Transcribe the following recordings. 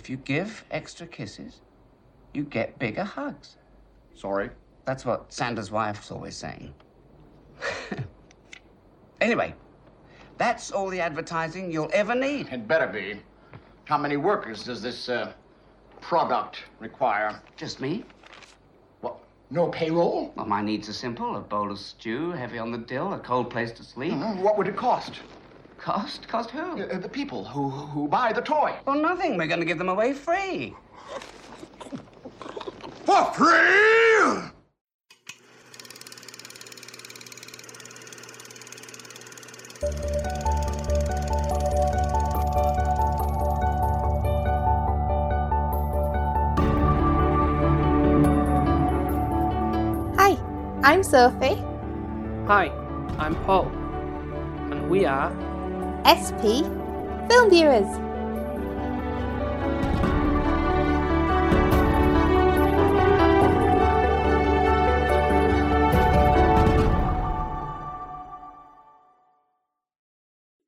If you give extra kisses, you get bigger hugs. Sorry. That's what Santa's wife's always saying. anyway, that's all the advertising you'll ever need. It better be. How many workers does this uh, product require? Just me. What? No payroll? Well, my needs are simple a bowl of stew, heavy on the dill, a cold place to sleep. Mhm. What would it cost? Cost? Cost who? Uh, the people who, who buy the toy. Well, nothing. We're going to give them away free. For free? Hi, I'm Sophie, Hi, I'm Paul, and we are SP Film Viewers.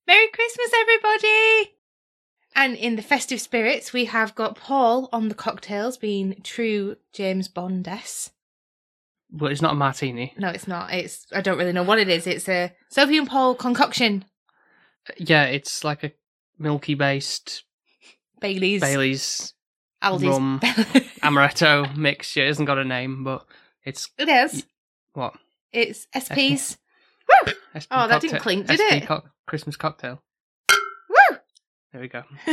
Merry Christmas, everybody! And in the festive spirits, we have got Paul on the cocktails, being true James Bondess. well, it's not a martini. No, it's not. It's I don't really know what it is. It's a Sophie and Paul concoction. Yeah, it's like a milky based Bailey's. Bailey's Aldi's. rum amaretto mix. Yeah, it hasn't got a name, but it's it is. what? It's SP's. SP Oh, that didn't clink, did SP it? co- Christmas cocktail. Woo! There we go.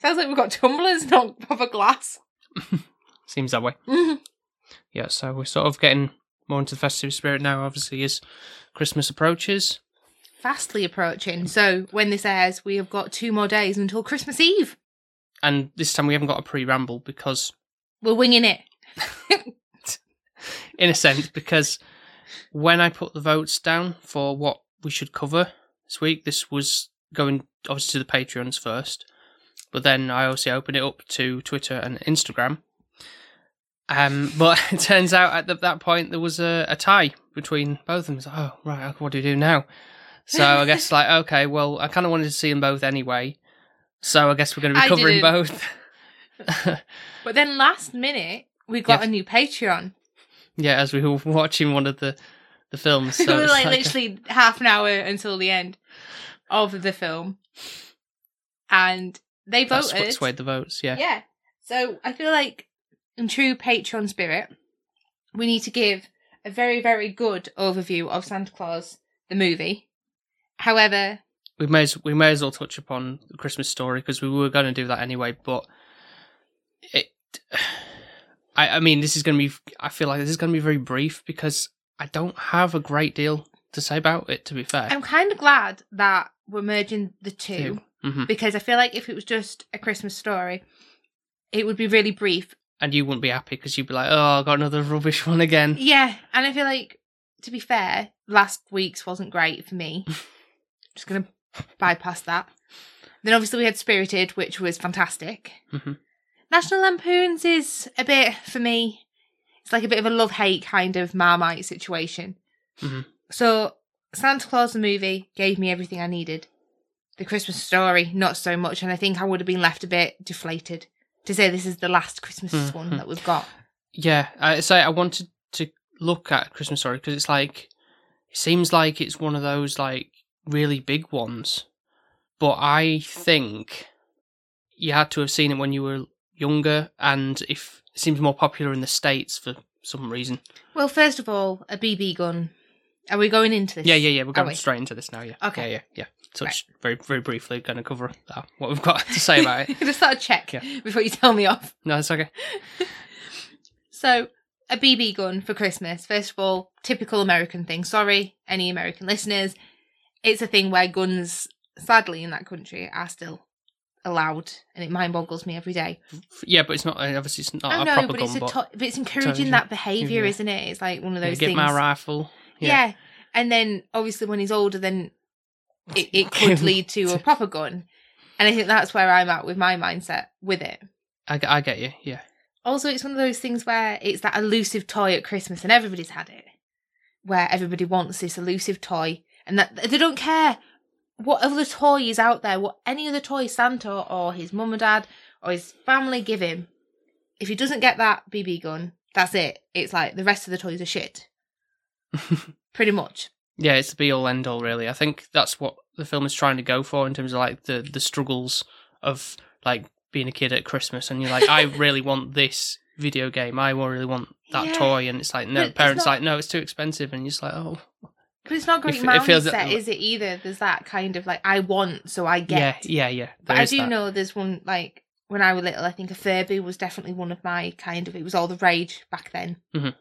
Sounds like we've got tumblers, not proper glass. Seems that way. Mhm. Yeah, so we're sort of getting more into the festive spirit now, obviously, as Christmas approaches. Fastly approaching. So when this airs, we have got two more days until Christmas Eve. And this time we haven't got a pre ramble because, We're winging it. in a sense, because when I put the votes down for what we should cover this week, this was going obviously to the Patreons first, but then I also opened it up to Twitter and Instagram. Um, but it turns out at the, that point there was a, a tie between both of them. Like, oh, right, what do we do now? So I guess like okay, well, I kind of wanted to see them both anyway. So I guess we're going to be I covering didn't. both. But then last minute, we got Yes. a new Patreon. yeah, as we were watching one of the the films. we were it's like literally half an hour until the end of the film. And they that's voted. what swayed the votes. Yeah. Yeah. So I feel like, in true Patreon spirit, we need to give a very, very good overview of Santa Claus, the movie. However, we may as we may as well touch upon the Christmas story because we were going to do that anyway. But it, I, I mean, this is going to be. I feel like this is going to be very brief because I don't have a great deal to say about it. To be fair, I'm kind of glad that we're merging the two hmm because I feel like if it was just a Christmas story, it would be really brief. and you wouldn't be happy because you'd be like, "Oh, I got another rubbish one again." Yeah, and I feel like, to be fair, last week's wasn't great for me. just gonna bypass that. Then obviously we had Spirited, which was fantastic. Mhm. National Lampoons is a bit for me. It's like a bit of a love hate kind of Marmite situation. Mhm. So Santa Claus the movie gave me everything I needed. The Christmas story, not so much, and I think I would have been left a bit deflated to say this is the last Christmas Mhm. one that we've got. Yeah, I say I wanted to look at Christmas Story because it's like it seems like it's one of those like really big ones, but I think you had to have seen it when you were younger, and if it seems more popular in the states for some reason. Well, first of all, a BB gun. Are we going into this? Yeah, yeah, yeah. We're going we? straight into this now. Yeah. Okay. Yeah, yeah, yeah. Touch very, very briefly. Going to cover that, what we've got to say about it. Just thought I'd check Yeah. before you tell me off. No, it's okay. So, a BB gun for Christmas. First of all, typical American thing. Sorry, any American listeners. It's a thing where guns, sadly, in that country, are still allowed, and it mind boggles me every day. Yeah, but it's not. uh, Obviously, it's not I a know, proper but gun. it's a but to- but it's encouraging yeah. that behaviour, Yeah. isn't it? It's like one of yeah, those get things. my rifle. Yeah. And then obviously when he's older, then it, it could lead to a proper gun. And I think that's where I'm at with my mindset with it. I, I get you. Yeah. Also, it's one of those things where it's that elusive toy at Christmas, and everybody's had it, where everybody wants this elusive toy, and that they don't care what other toy is out there, what any other toy Santa or his mum and dad or his family give him, if he doesn't get that BB gun, that's it. It's like the rest of the toys are shit. Pretty much. Yeah, it's the be all end all, really. I think that's what the film is trying to go for in terms of like the the struggles of like being a kid at Christmas, and you're like, I really want this video game. I really want that Yeah. toy, and it's like, no, But parents not- like, no, it's too expensive, and you're just like, oh, But it's not great fe- it that- is it either? There's that kind of like, I want, so I get. yeah, yeah, yeah. But I do that. know there's one like when I was little. I think a Furby was definitely one of my kind of. It was all the rage back then. Mhm.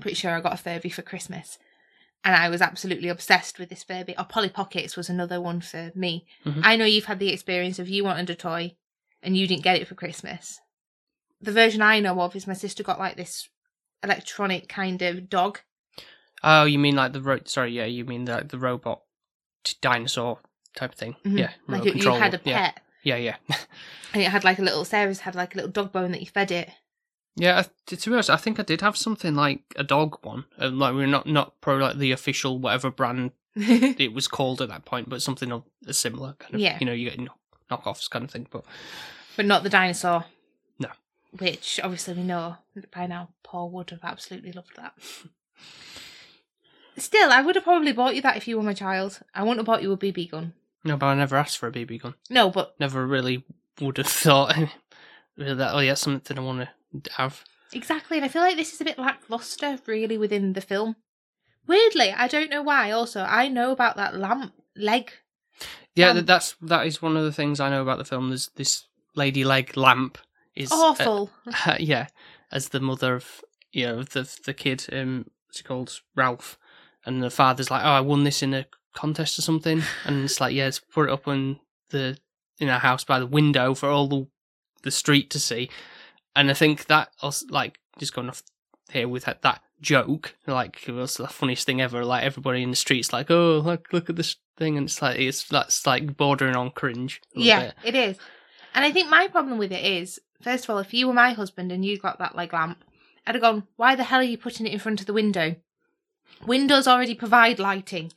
Pretty sure I got a Furby for Christmas, and I was absolutely obsessed with this Furby. Or Polly Pockets was another one for me. Mhm. I know you've had the experience of you wanted a toy, and you didn't get it for Christmas. The version I know of is my sister got like this electronic kind of dog. Oh, you mean like the ro- sorry, yeah, you mean the the robot t- dinosaur type of thing? Mhm. Yeah, like you, you had a pet, yeah, yeah. and it had like a little. Sarah's had like a little dog bone that you fed it. Yeah, I, to be honest, I think I did have something like a dog one. and like we're not not probably like the official whatever brand it was called at that point, but something of a similar kind of. Yeah. You know, you get knock- knockoffs kind of thing. But but not the dinosaur. No. Which obviously we know by now Paul would have absolutely loved that. Still, I would have probably bought you that if you were my child. I wouldn't have bought you a BB gun. no, but I never asked for a BB gun. No, but Never really would have thought that. Oh, yeah, something I want to have. exactly, and I feel like this is a bit lackluster, really, within the film. Weirdly, I don't know why. Also, I know about that lamp leg. Yeah, Um, th that's that is one of the things I know about the film. There's this lady leg lamp is uh, Awful. yeah, as the mother of you know the the kid, um, what's he called Ralph, and the father's like, oh, I won this in a contest or something, and it's like, yeah, let's put it up on the in our house by the window for all the the street to see, and I think that also like just going off here with that, that joke, like it was the funniest thing ever. Like everybody in the streets, like, oh, look, look at this thing, and it's like it's that's like bordering on cringe. yeah, bit. it is. And I think my problem with it is, first of all, if you were my husband and you got that leg lamp, I'd have gone, why the hell are you putting it in front of the window? Windows already provide lighting.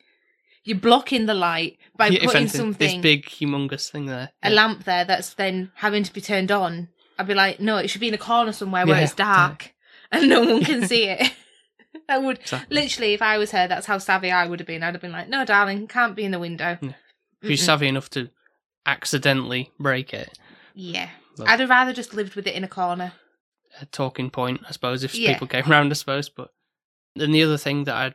You're blocking the light by Yeah, if putting anything, something, this big, humongous thing there. a Yeah. lamp there that's then having to be turned on. I'd be like, no, it should be in a corner somewhere where Yeah, it's dark and no one can see it. I would Exactly. literally, if I was her, that's how savvy I would have been. I'd have been like, no, darling, can't be in the window. Yeah. If you're Mm-mm. savvy enough to accidentally break it, Yeah. Look. I'd have rather just lived with it in a corner. a talking point, I suppose, if Yeah. people came round, I suppose. But then the other thing that I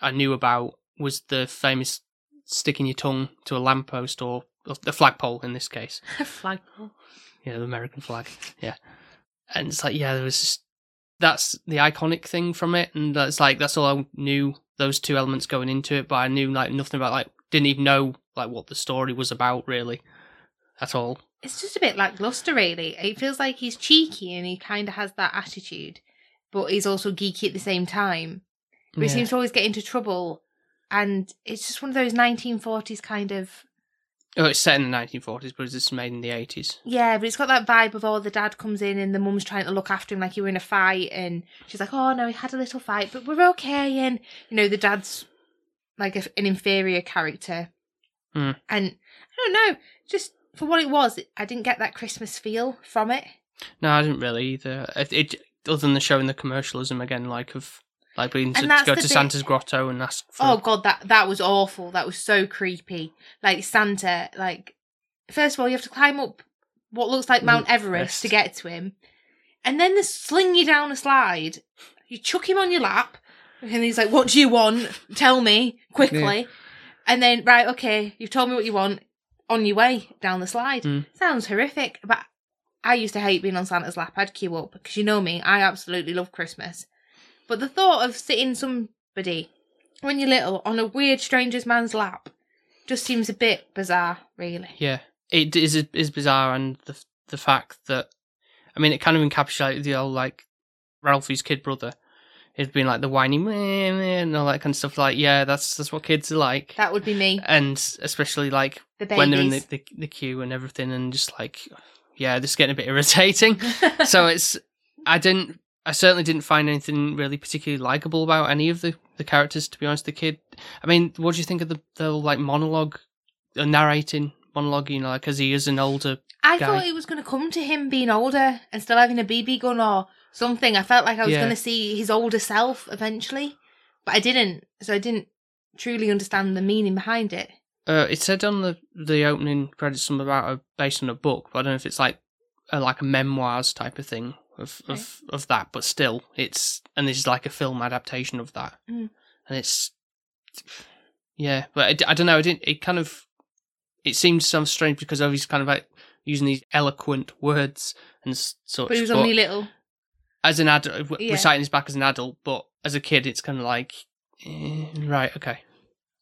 I knew about was the famous sticking your tongue to a lamppost or, or the flagpole in this case. A flagpole. Yeah, the American flag. Yeah, and it's like yeah, there was just, that's the iconic thing from it, and that's like that's all I knew. Those two elements going into it, but I knew like nothing about like didn't even know like what the story was about really, at all. It's just a bit like lackluster, really. It feels like he's cheeky and he kind of has that attitude, but he's also geeky at the same time. But he seems to always get into trouble, and it's just one of those 1940s kind of. Oh, it's set in the 1940s, but it's made in the 80s. Yeah, but it's got that vibe of all the dad comes in and the mum's trying to look after him like he were in a fight, and she's like, "Oh no, he had a little fight, but we're okay." And you know, the dad's like a, an inferior character, Hmm. and I don't know, just for what it was, I didn't get that Christmas feel from it. No, I didn't really either. It, it other than the showing the commercialism again, like of like being to, to go to Santa's grotto and ask for. Oh god, that that was awful. That was so creepy. Like Santa, like first of all, you have to climb up what looks like Mount Everest to get to him, and then they sling you down a slide. You chuck him on your lap, and he's like, "What do you want? Tell me quickly." And then, right, okay, you've told me what you want. On your way down the slide. Mm. Sounds horrific, but I used to hate being on Santa's lap. I'd queue up because you know me, I absolutely love Christmas. But the thought of sitting somebody when you're little on a weird stranger's man's lap just seems a bit bizarre, really. Yeah, it is is bizarre, and the the fact that I mean, it kind of encapsulated the old like Ralphie's kid brother. It'd been like the whiny meh, meh, and all that kind of stuff. Like, yeah, that's that's what kids are like, That would be me. and especially like when they're in the, the the queue and everything, and just like, yeah, this is getting a bit irritating. so it's I didn't I certainly didn't find anything really particularly likable about any of the the characters. To be honest, the kid. I mean, what do you think of the the like monologue, uh, narrating monologue? You know, like as he is an older I guy. thought it was going to come to him being older and still having a BB gun or something. I felt like I was Yeah. going to see his older self eventually, but I didn't. So I didn't truly understand the meaning behind it. Uh, it said on the the opening credits something about a based on a book, but I don't know if it's like a, like a memoirs type of thing of of of that. But still, it's and this is like a film adaptation of that, Mm. and it's yeah. But I don't know. I didn't. It kind of it seemed so strange because of he's kind of like using these eloquent words and such. But he was but only little. as an adult, Yeah. reciting his back as an adult, but as a kid, it's kind of like eh, right, okay.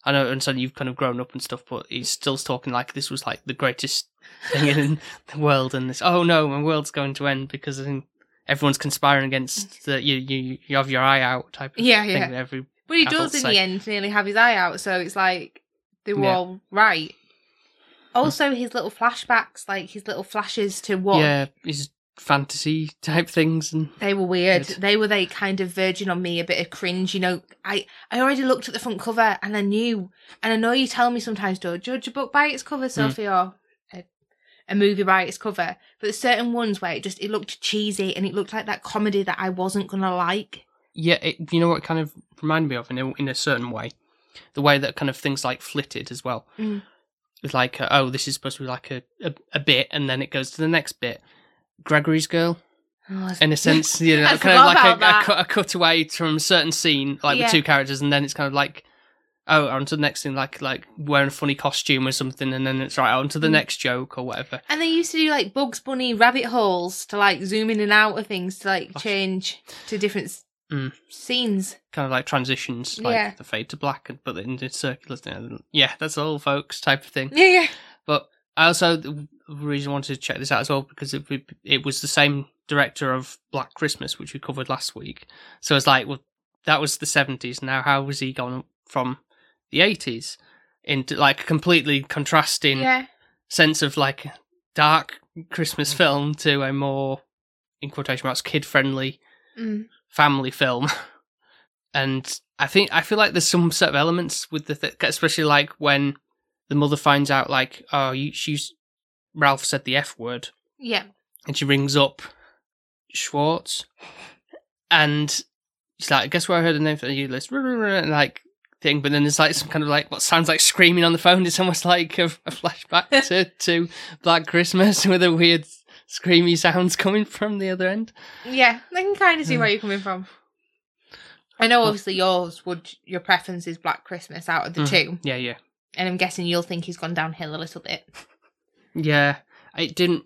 I know, and so you've kind of grown up and stuff, but he's still talking like this was like the greatest thing in the world, and this. Oh no, my world's going to end because I think everyone's conspiring against the you you you have your eye out type of Yeah, thing. yeah. Every But he does in say. the end nearly have his eye out, so it's like they were Yeah. all right. Mm. Also, his little flashbacks, like his little flashes to what yeah, his fantasy type things, and They were weird. Good. They were they kind of verging on me a bit of cringe. You know, I I already looked at the front cover and I knew. And I know you tell me sometimes, don't judge a book by its cover, Sophie, or a, a movie by its cover. But there's certain ones where it just it looked cheesy and it looked like that comedy that I wasn't gonna like. yeah, it, you know what it kind of reminded me of in a, in a certain way, the way that kind of things like flitted as well. Mm. It's like, uh, oh, this is supposed to be like a, a a bit, and then it goes to the next bit. Gregory's girl, Oh, in a sense, you know, I kind of like a, a, cut, a cutaway from a certain scene, like Yeah. with two characters, and then it's kind of like, oh, on to the next thing, like like wearing a funny costume or something, and then it's right on to the Mm. next joke or whatever. And they used to do like Bugs Bunny rabbit holes to like zoom in and out of things to like change to different Mm. scenes. Kind of like transitions, like Yeah. the fade to black, and but in the circular. Yeah, that's all, folks, type of thing. Yeah, yeah. But I also reason I wanted to check this out as well because it it was the same director of Black Christmas, which we covered last week. So it's like, well, that was the seventies. Now, how was he gone from the eighties into like a completely contrasting Yeah. sense of like dark Christmas film to a more, in quotation marks, kid friendly Mm. family film. And I think I feel like there's some sort of elements with the th- especially like when the mother finds out like oh you, she's Ralph said the f word Yeah. and she rings up Schwartz and she's like I guess where I heard the name for you list like thing but then there's like some kind of like what sounds like screaming on the phone it's almost like a, a flashback to, to Black Christmas with a weird screamy sounds coming from the other end Yeah, I can kind of see Hmm. where you're coming from. I know, obviously, yours would your preference is Black Christmas out of the Mhm. two, yeah yeah and I'm guessing you'll think he's gone downhill a little bit. Yeah, it didn't.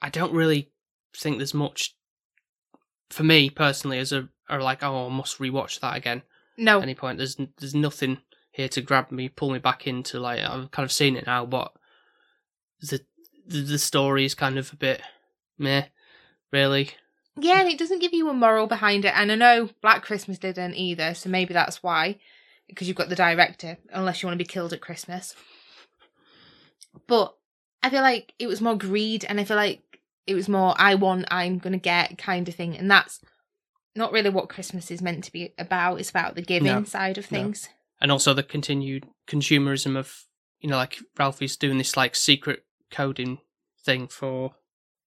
I don't really think there's much for me personally as a or like oh I must rewatch that again. No, At any point, there's there's nothing here to grab me, pull me back into like I've kind of seen it now, but the the, the story is kind of a bit meh, really. yeah, and it doesn't give you a moral behind it. And I know Black Christmas didn't either, so maybe that's why, because you've got the director. Unless you want to be killed at Christmas, but I feel like it was more greed, and I feel like it was more I want, I'm gonna get kind of thing, and that's not really what Christmas is meant to be about. It's about the giving No. side of No. things. and also the continued consumerism of you know like Ralphie's doing this like secret coding thing for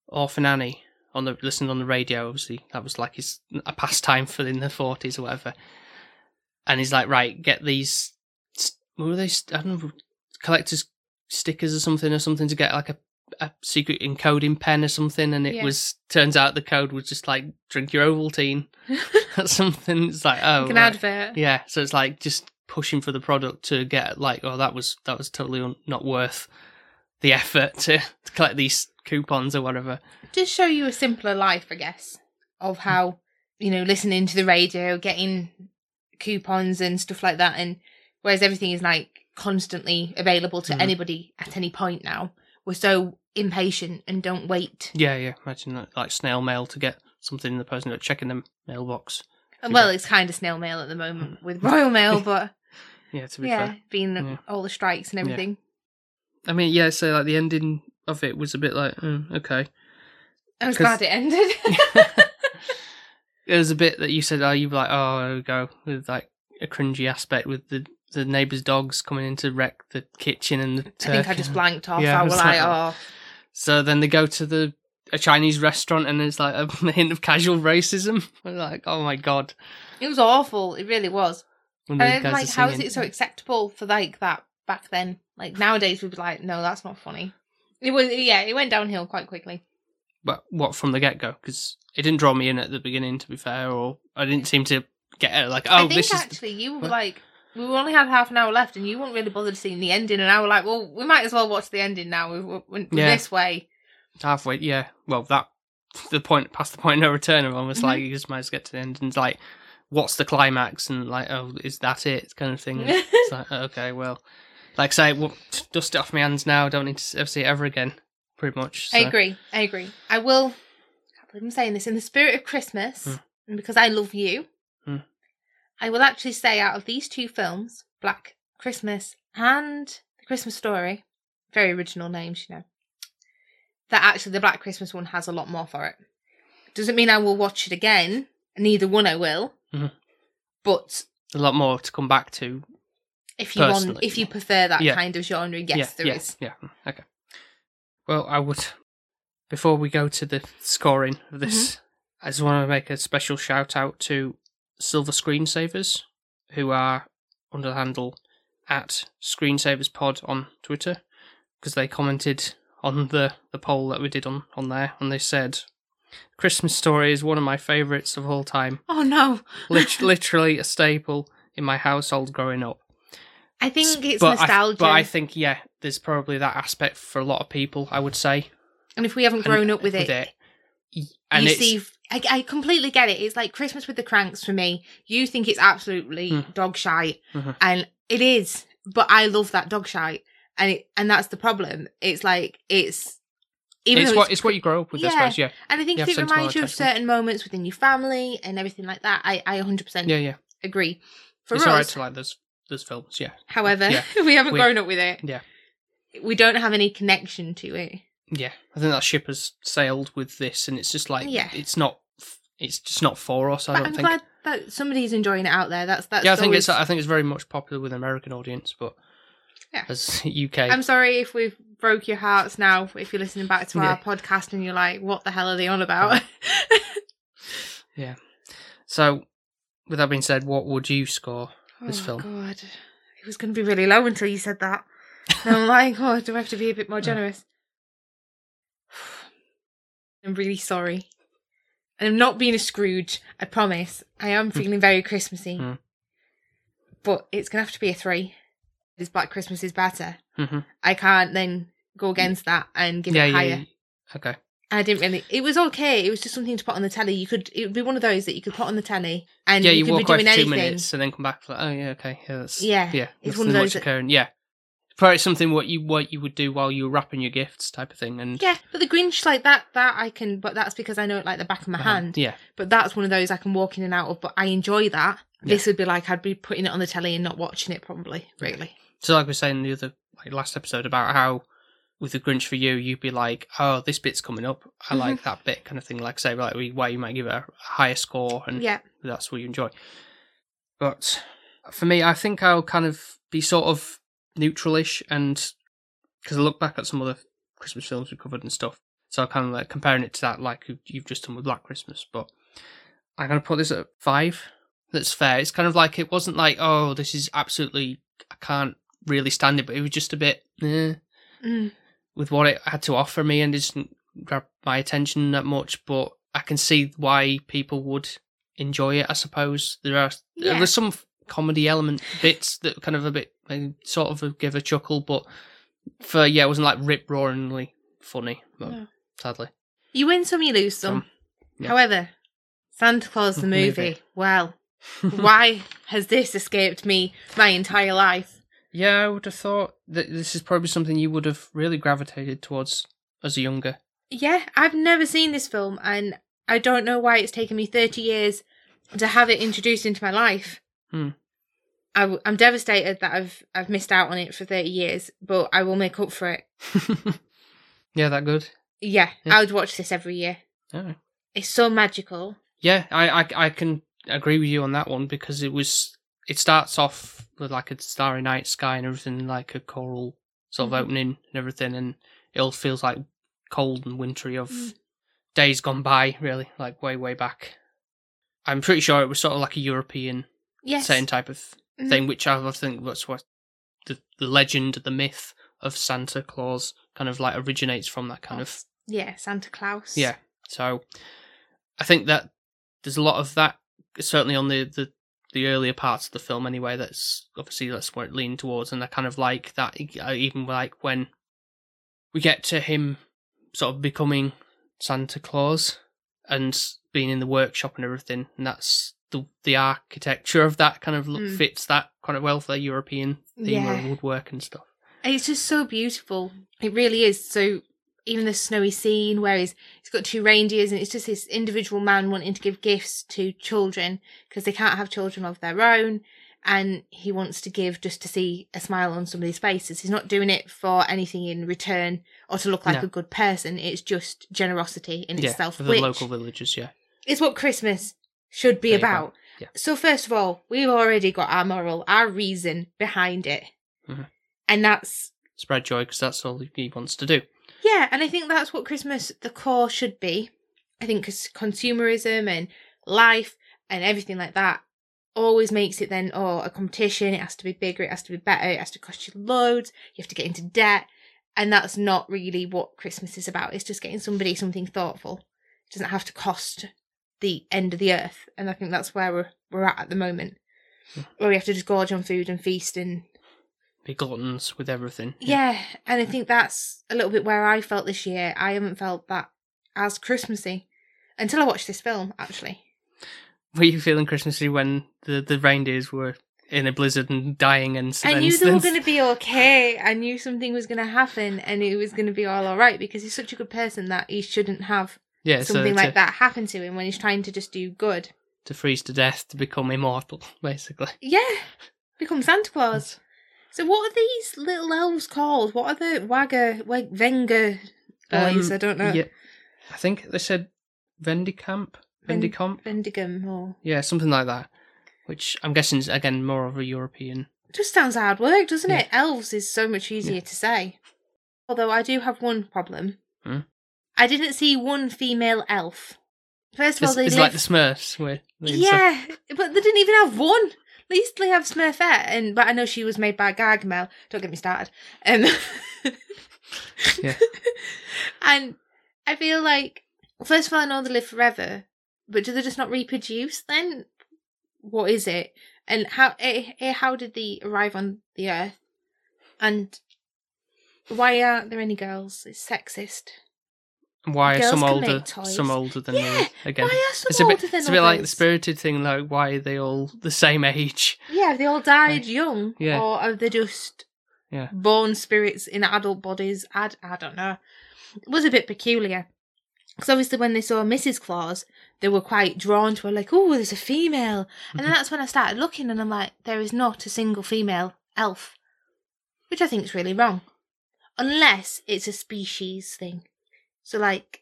Orphan Annie on the listening on the radio. Obviously, that was like his a pastime for in the forties or whatever. And he's like, right, get these. What were they? I don't know, collectors stickers or something or something to get like a a secret encoding pen or something. And it Yeah. was turns out the code was just like drink your Ovaltine or something. It's like oh, like an right. advert. Yeah, so it's like just pushing for the product to get like, oh, that was that was totally un- not worth the effort to, to collect these coupons or whatever. Just show you a simpler life, I guess, of mm. how you know listening to the radio, getting coupons and stuff like that, and whereas everything is like constantly available to Mhm. anybody at any point now, we're so impatient and don't wait. Yeah, yeah. Imagine that, like snail mail to get something in the post, not checking the mailbox. Well, it's kind of snail mail at the moment with Royal Mail, but Yeah, to be yeah, fair. being Yeah. all the strikes and Yeah. everything. I mean, yeah. So like the ending of it was a bit like, mm, okay. I was glad it ended. it was a bit that you said, oh, you were like, oh, go, with like a cringy aspect with the the neighbours' dogs coming in to wreck the kitchen and the I think I just blanked off. Yeah, I I was was like, oh, So then they go to the a Chinese restaurant and there's like a hint of casual racism. We're like, oh my god. It was awful. It really was. And the um, like, how is it so acceptable for like that back then? Like nowadays, we'd be like, no, that's not funny. It was, yeah, it went downhill quite quickly. But what from the get go? Because it didn't draw me in at the beginning, to be fair, or I didn't seem to get it. Like, oh, I think this is actually you were What? like, we only had half an hour left, and you weren't really bothered seeing the ending, and I was like, well, we might as well watch the ending now. We we- we- Yeah. this way. halfway. Yeah, well, that the point past the point of no return. Almost Mhm. like you just might as well get to the end and it's like, what's the climax? And like, oh, is that it? Kind of thing. It's like, okay, well, like say, well, dust it off my hands now. Don't need to ever see it ever again. Pretty much. I agree. I agree. I will. I can't believe I'm saying this in the spirit of Christmas, Mm. and because I love you. I will actually say out of these two films, Black Christmas and The Christmas Story, very original names, you know, that actually the Black Christmas one has a lot more for it. Doesn't mean I will watch it again. Neither one I will. Mhm. But A lot more to come back to. if you want, if you prefer that Yeah. kind of genre, yes, there yeah, is. yeah, Yeah. Okay. Well, I would. Before we go to the scoring of this, Mm-hmm. I just want to make a special shout out to Silver Screensavers, who are under the handle at Screensavers Pod on Twitter, because they commented on the, the poll that we did on, on there, and they said, Christmas Story is one of my favourites of all time. Oh no, Lit- literally a staple in my household growing up. I think it's but nostalgia. I, but I think yeah, there's probably that aspect for a lot of people. I would say And if we haven't grown And- up with it, Y- and you see, I, I completely get it. It's like Christmas with the Cranks for me. You think it's absolutely Mm. dog shite, Mhm. and it is. But I love that dog shite, and it, and that's the problem. It's like it's even it's what it's what you grow up with. I Yeah. suppose. Yeah, and I think if it reminds you of certain moments within your family and everything like that, I I 100 percent yeah, yeah. agree. For it's us, alright to like those those films. Yeah, however, Yeah. we haven't We- grown up with it. Yeah. we don't have any connection to it. yeah. I think that ship has sailed with this, and it's just like Yeah. it's not. It's just not for us. I But don't I'm think. glad that somebody's enjoying it out there. That's that's yeah, I think always- it's. I think it's very much popular with American audience, but Yeah. as UK, I'm sorry if we've broke your hearts now. If you're listening back to our Yeah. podcast and you're like, "What the hell are they on about?" Yeah. So with that being said, what would you score this oh, film? God, it was going to be really low until you said that. And I'm like, "Oh, do I have to be a bit more generous?" I'm really sorry. And I'm not being a Scrooge. I promise. I am feeling very Christmassy. Hmm. But it's going to have to be a three. This Black Christmas is better. hmm I can't then go against that and give Yeah, it yeah, higher. yeah. Okay. I didn't really. It was okay. It was just something to put on the telly. You could. It would be one of those that you could put on the telly and yeah, you, you could walk be away doing for two anything. minutes and then come back. Like, oh yeah, okay, yeah, that's Yeah, yeah. it's one of those that- Yeah, probably something what you what you would do while you were wrapping your gifts, type of thing. And Yeah, but the Grinch like that. That I can. But that's because I know it like the back of my hand. Yeah, But that's one of those I can walk in and out of. But I enjoy that. Yeah. This would be like I'd be putting it on the telly and not watching it. Probably, really. so like we were saying in the other like last episode about how with the Grinch for you, you'd be like, oh, this bit's coming up. I Mhm. like that bit, kind of thing. Like say, like we- why you might give it a higher score, and Yeah. that's what you enjoy. But for me, I think I'll kind of be sort of neutralish, and because I look back at some other Christmas films we covered and stuff, so I'm kind of like comparing it to that, like you- you've just done with Black Christmas. But I'm gonna put this at five. That's fair. It's kind of like it wasn't like, oh, this is absolutely I can't really stand it, but it was just a bit eh, Mm. with what it had to offer me, and didn't grab my attention that much. But I can see why people would enjoy it. I suppose there are Yeah. there's some comedy element bits that kind of a bit maybe sort of give a chuckle, but for yeah, it wasn't like rip roaringly funny. But No. sadly, You win some, you lose some. Some, yeah. However, Santa Claus the movie. Movie. Well, why has this escaped me my entire life? yeah, I would have thought that this is probably something you would have really gravitated towards as a younger. Yeah, I've never seen this film, and I don't know why it's taken me 30 years to have it introduced into my life. Hmm. I w- I'm devastated that I've I've missed out on it for 30 years, but I will make up for it. yeah, that good. Yeah, Yeah. I would watch this every year. Yeah. It's so magical. Yeah, I, I I can agree with you on that one because it was it starts off with like a starry night sky and everything like a choral sort of Mhm. opening and everything and it all feels like cold and wintry of Mm. days gone by, really, like way, way back. I'm pretty sure it was sort of like a European Yes. setting type of Mhm. thing, which I think that's what the the legend, the myth of Santa Claus kind of like originates from that kind of Yeah, Santa Claus. yeah. So I think that there's a lot of that certainly on the the, the earlier parts of the film anyway. That's obviously that's where it leaned towards, and I kind of like that. uh, Even like when we get to him sort of becoming Santa Claus and being in the workshop and everything, and that's the the architecture of that kind of look Mm. fits that kind of well for the European theme Yeah. of woodwork and stuff. It's just so beautiful. It really is. So even the snowy scene where he's, he's got two reindeers and it's just this individual man wanting to give gifts to children because they can't have children of their own. And he wants to give just to see a smile on somebody's faces. He's not doing it for anything in return or to look like No. a good person. It's just generosity in yeah, itself, for the which local villagers. Yeah, It's what Christmas should be There about. Yeah. So first of all, we've already got our moral, our reason behind it. Mhm. And that's spread joy because that's all he wants to do. Yeah, and I think that's what Christmas, the core should be. I think 'cause consumerism and life and everything like that always makes it then, oh, a competition. It has to be bigger. It has to be better. It has to cost you loads. You have to get into debt. And that's not really what Christmas is about. It's just getting somebody something thoughtful. It doesn't have to cost the end of the earth. And I think that's where we're, we're at at the moment. Where we have to just gorge on food and feast and Be gluttons with everything. yeah, and I think that's a little bit where I felt this year. I haven't felt that as Christmassy until I watched this film, actually. Were you feeling Christmassy when the, the reindeers were in a blizzard and dying and I knew they were going to be okay. I knew something was going to happen and it was going to be all alright because he's such a good person that he shouldn't have yeah, so something to, like that happen to him when he's trying to just do good. to freeze to death to become immortal, basically. Yeah, become Santa Claus. So what are these little elves called? What are the Wagger, Wag, Wenger boys? Um, I don't know. Yeah, I think they said Vendicamp, Ven- Vendicamp, Vendigum or yeah, something like that. Which I'm guessing is again more of a European. just sounds hard work, doesn't Yeah. it? Elves is so much easier Yeah. to say. Although I do have one problem. Hmm? I didn't see one female elf. First of all, It's, they it's live... like the Smurfs, where yeah, but they didn't even have one. At least they have Smurfette, and but I know she was made by Gargamel. Don't get me started. Um, Yeah. and I feel like first of all, I know they live forever, but do they just not reproduce? Then what is it? And how eh, eh, how did they arrive on the earth? And why aren't there any girls? It's sexist. Why are some older, some older than Yeah, me again? why are some it's a older bit, than it's a bit like the spirited thing. Like, why are they all the same age? Yeah, have they all died Like, young, yeah. or are they just Yeah. born spirits in adult bodies? I, I don't know. It was a bit peculiar. Because obviously, when they saw Mrs. Claus, they were quite drawn to her, like, oh, there's a female. And then Mhm. that's when I started looking, and I'm like, there is not a single female elf. Which I think is really wrong. Unless it's a species thing. So, like,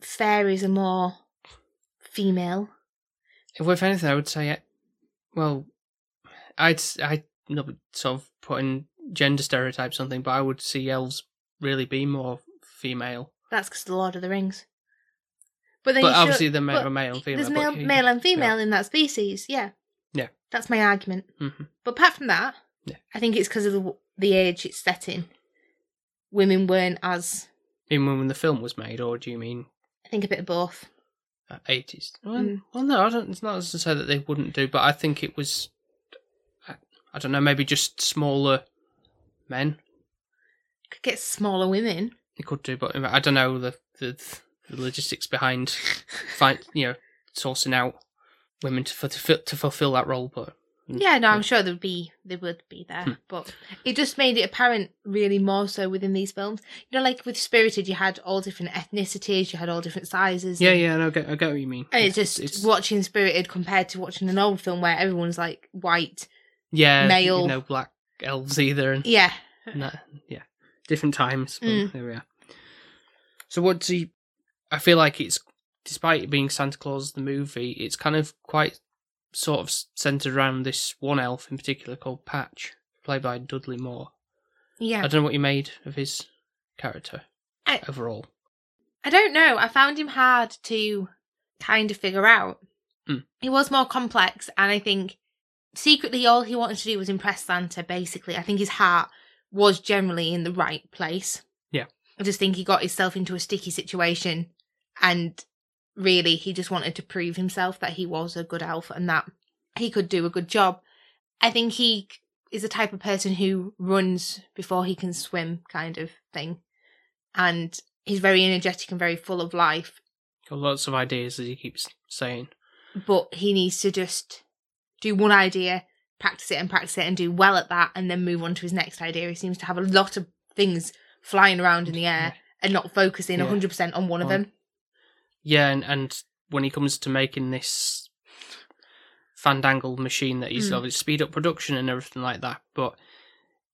fairies are more female. If anything, I would say, uh, well, I'd I sort of putting gender stereotypes on thing, but I would see elves really be more female. That's because the Lord of the Rings. But then But show- obviously, they're but male and female. There's male, he- male and female in that species. Yeah. Yeah. That's my argument. Mhm. But apart from that, Yeah. I think it's because of the the age it's set in. Women weren't as Even when the film was made, or do you mean I think a bit of both. eighties? Well, Mm. well, no, I don't. It's not to say that they wouldn't do, but I think it was. I, I don't know, maybe just smaller men. Could get smaller women. They could do, but I don't know the the, the logistics behind find you know sourcing out women to to, fill- to fulfill that role. But Yeah, no, I'm sure there would be they would be there, Hmm. but it just made it apparent really more so within these films. You know, like with Spirited, you had all different ethnicities, you had all different sizes. yeah, and- yeah, no, I get, I get what you mean. And it's just it's watching Spirited compared to watching an old film where everyone's like white. yeah, male. you know, black elves either, and Yeah. no, yeah, different times. But Mm. There we are. So what's he? I feel like it's despite it being Santa Claus the movie, it's kind of quite sort of centered around this one elf in particular called Patch, played by Dudley Moore. Yeah. I don't know what you made of his character. I overall. I don't know. I found him hard to kind of figure out. Hmm. He was more complex, and I think secretly all he wanted to do was impress Santa, basically. I think his heart was generally in the right place. Yeah. I just think he got himself into a sticky situation, and really he just wanted to prove himself that he was a good elf and that he could do a good job. I think he is the type of person who runs before he can swim, kind of thing. And he's very energetic and very full of life, Got lots of ideas, as he keeps saying. but he needs to just do one idea, practice it and practice it and do well at that, and then move on to his next idea. He seems to have a lot of things flying around in the air and not focusing Yeah. 100% on one of them. Yeah, and, and when he comes to making this fandangled machine that he's Mm. obviously speed up production and everything like that, but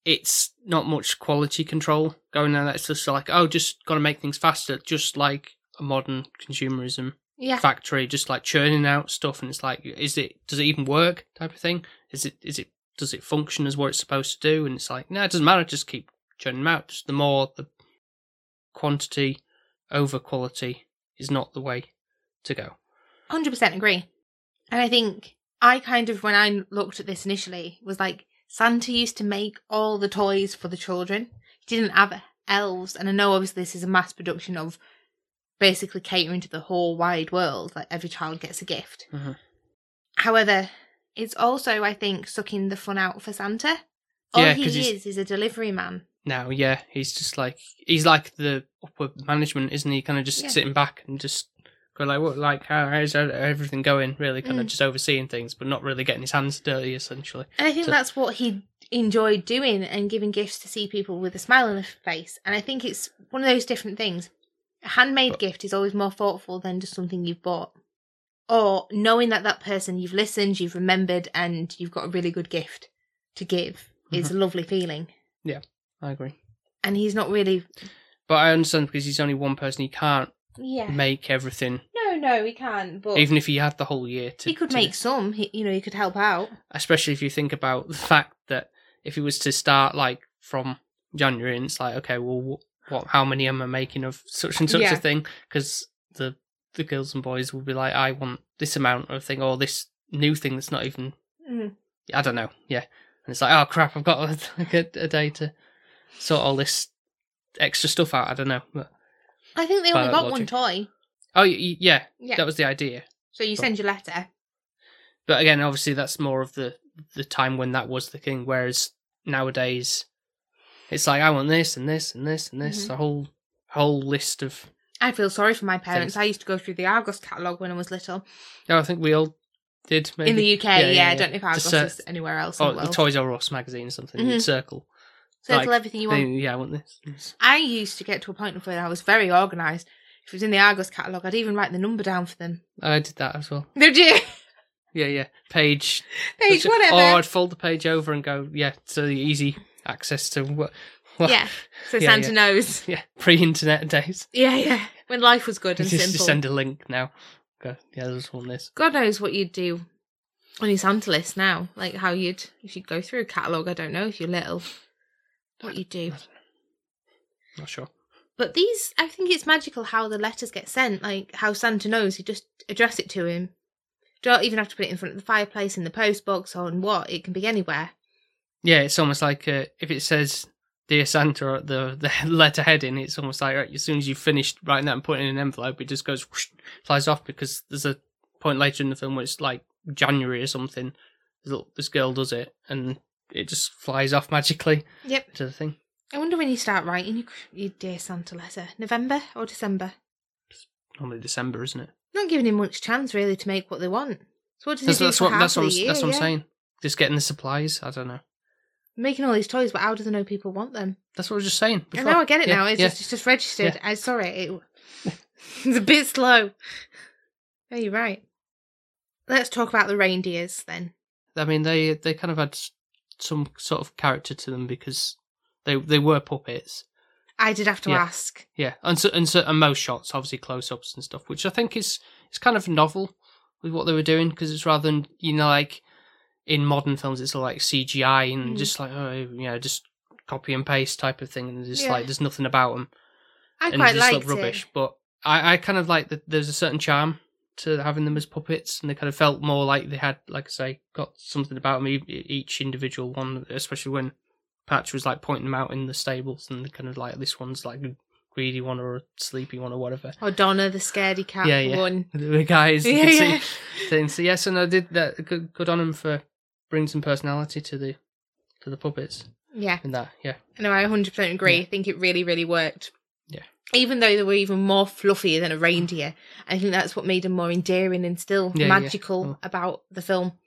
it's not much quality control going on. It's just like, oh, just got to make things faster, just like a modern consumerism Yeah. factory, just like churning out stuff. And it's like, is it, does it even work type of thing? Is it, is it, does it function as what it's supposed to do? And it's like, no, it doesn't matter, just keep churning them out. Just the more the quantity over quality is not the way to go. 100% agree. And I think I kind of, when I looked at this initially, was like, Santa used to make all the toys for the children. He didn't have elves. And I know obviously this is a mass production of basically catering to the whole wide world. Like every child gets a gift. Mhm. However, it's also, I think, sucking the fun out for Santa. All Yeah, he 'cause he's- is is a delivery man. Now, yeah, he's just like he's like the upper management, isn't he? Kind of just Yeah. sitting back and just go like, what, like how, how's everything going? Really, kind of Mm. just overseeing things, but not really getting his hands dirty, essentially. And I think So- that's what he enjoyed doing and giving gifts to see people with a smile on their face. And I think it's one of those different things. A handmade But- gift is always more thoughtful than just something you've bought. Or knowing that that person you've listened, you've remembered, and you've got a really good gift to give is a lovely feeling. I agree, And he's not really. but I understand because he's only one person. He can't Yeah. make everything, No, no, he can't. But even if he had the whole year to. he could to- make some. He, you know, he could help out. especially if you think about the fact that if he was to start like from January, and it's like, okay, well, what, how many am I making of such and such Yeah. a thing? Because the the girls and boys will be like, I want this amount of thing or this new thing that's not even. Mhm. I don't know. Yeah, and it's like, oh crap, I've got like a, a day to sort all this extra stuff out. I don't know. But, I think they By only that got one logic. toy. oh y- y- yeah, Yeah. that was the idea. So you but- send your letter. But again, obviously, that's more of the the time when that was the thing. Whereas nowadays, it's like I want this and this and this and this Mhm. a whole whole list of. I feel sorry for my parents. I used to go through the Argos catalogue when I was little. Oh, I think we all did. Maybe. In the UK, Yeah, yeah, yeah, I yeah. don't know if Argos Just, uh, is anywhere else in Oh, the the world. Toys R Us magazine or something. Mhm. Circle. Circle like, everything you want. Yeah, I want this. I used to get to a point where I was very organised. If it was in the Argos catalogue, I'd even write the number down for them. I did that as well. Did you? Yeah, yeah. Page. Page, whatever. Or I'd fold the page over and go, yeah, so easy access to what. what yeah, so Yeah, Santa yeah. knows. Yeah, pre-internet days. Yeah, yeah. When life was good and just, simple. just send a link now. Go, yeah, I just want this. God knows what you'd do on your Santa list now. Like how you'd, if you'd go through a catalogue, I don't know if you're little, what you'd do. Not sure. But these, I think it's magical how the letters get sent. Like how Santa knows, you just address it to him. You don't even have to put it in front of the fireplace in the post box or in what. It can be anywhere. Yeah, it's almost like uh, if it says "Dear Santa" at the the letter heading, it's almost like right, as soon as you've finished writing that and putting it in an envelope, it just goes whoosh, flies off because there's a point later in the film where it's like January or something. This, little, this girl does it and it just flies off magically Yep. to the thing. I wonder when you start writing your, your dear Santa letter. November or December? Normally December, isn't it? Not giving him much chance really to make what they want. So what does That's, he do that's for what half that's what, the year? that's what I'm yeah? saying. Just getting the supplies. I don't know. Making all these toys, but how do they know people want them? That's what I was just saying. I before. know, I get it Yeah, now. It's yeah. just it's just registered. I'm uh, sorry, it, it's a bit slow. Oh, you're right. Let's talk about the reindeers then. I mean, they they kind of had some sort of character to them because they they were puppets. I did have to Yeah. ask. Yeah, and so, and so, and most shots, obviously close ups and stuff, which I think is is kind of novel with what they were doing because it's rather than you know like in modern films it's all like CGI and Mhm. just like oh you know just copy and paste type of thing and just Yeah. like there's nothing about them. I and quite just liked look rubbish. it. But I, I kind of like that. There's a certain charm to having them as puppets, and they kind of felt more like they had, like I say, got something about them. Each individual one, especially when Patch was like pointing them out in the stables, and kind of like this one's like a greedy one or a sleepy one or whatever. Or Donner, the scaredy cat Yeah, yeah. one. The guys, you Yeah, yeah. see. So yes, and I did that. Good, good on them for bringing some personality to the to the puppets Yeah. in that. Yeah, No, I 100% agree. Yeah. I think it really, really worked. Yeah. Even though they were even more fluffier than a reindeer, I think that's what made them more endearing and still Yeah, yeah. magical Oh. about the film.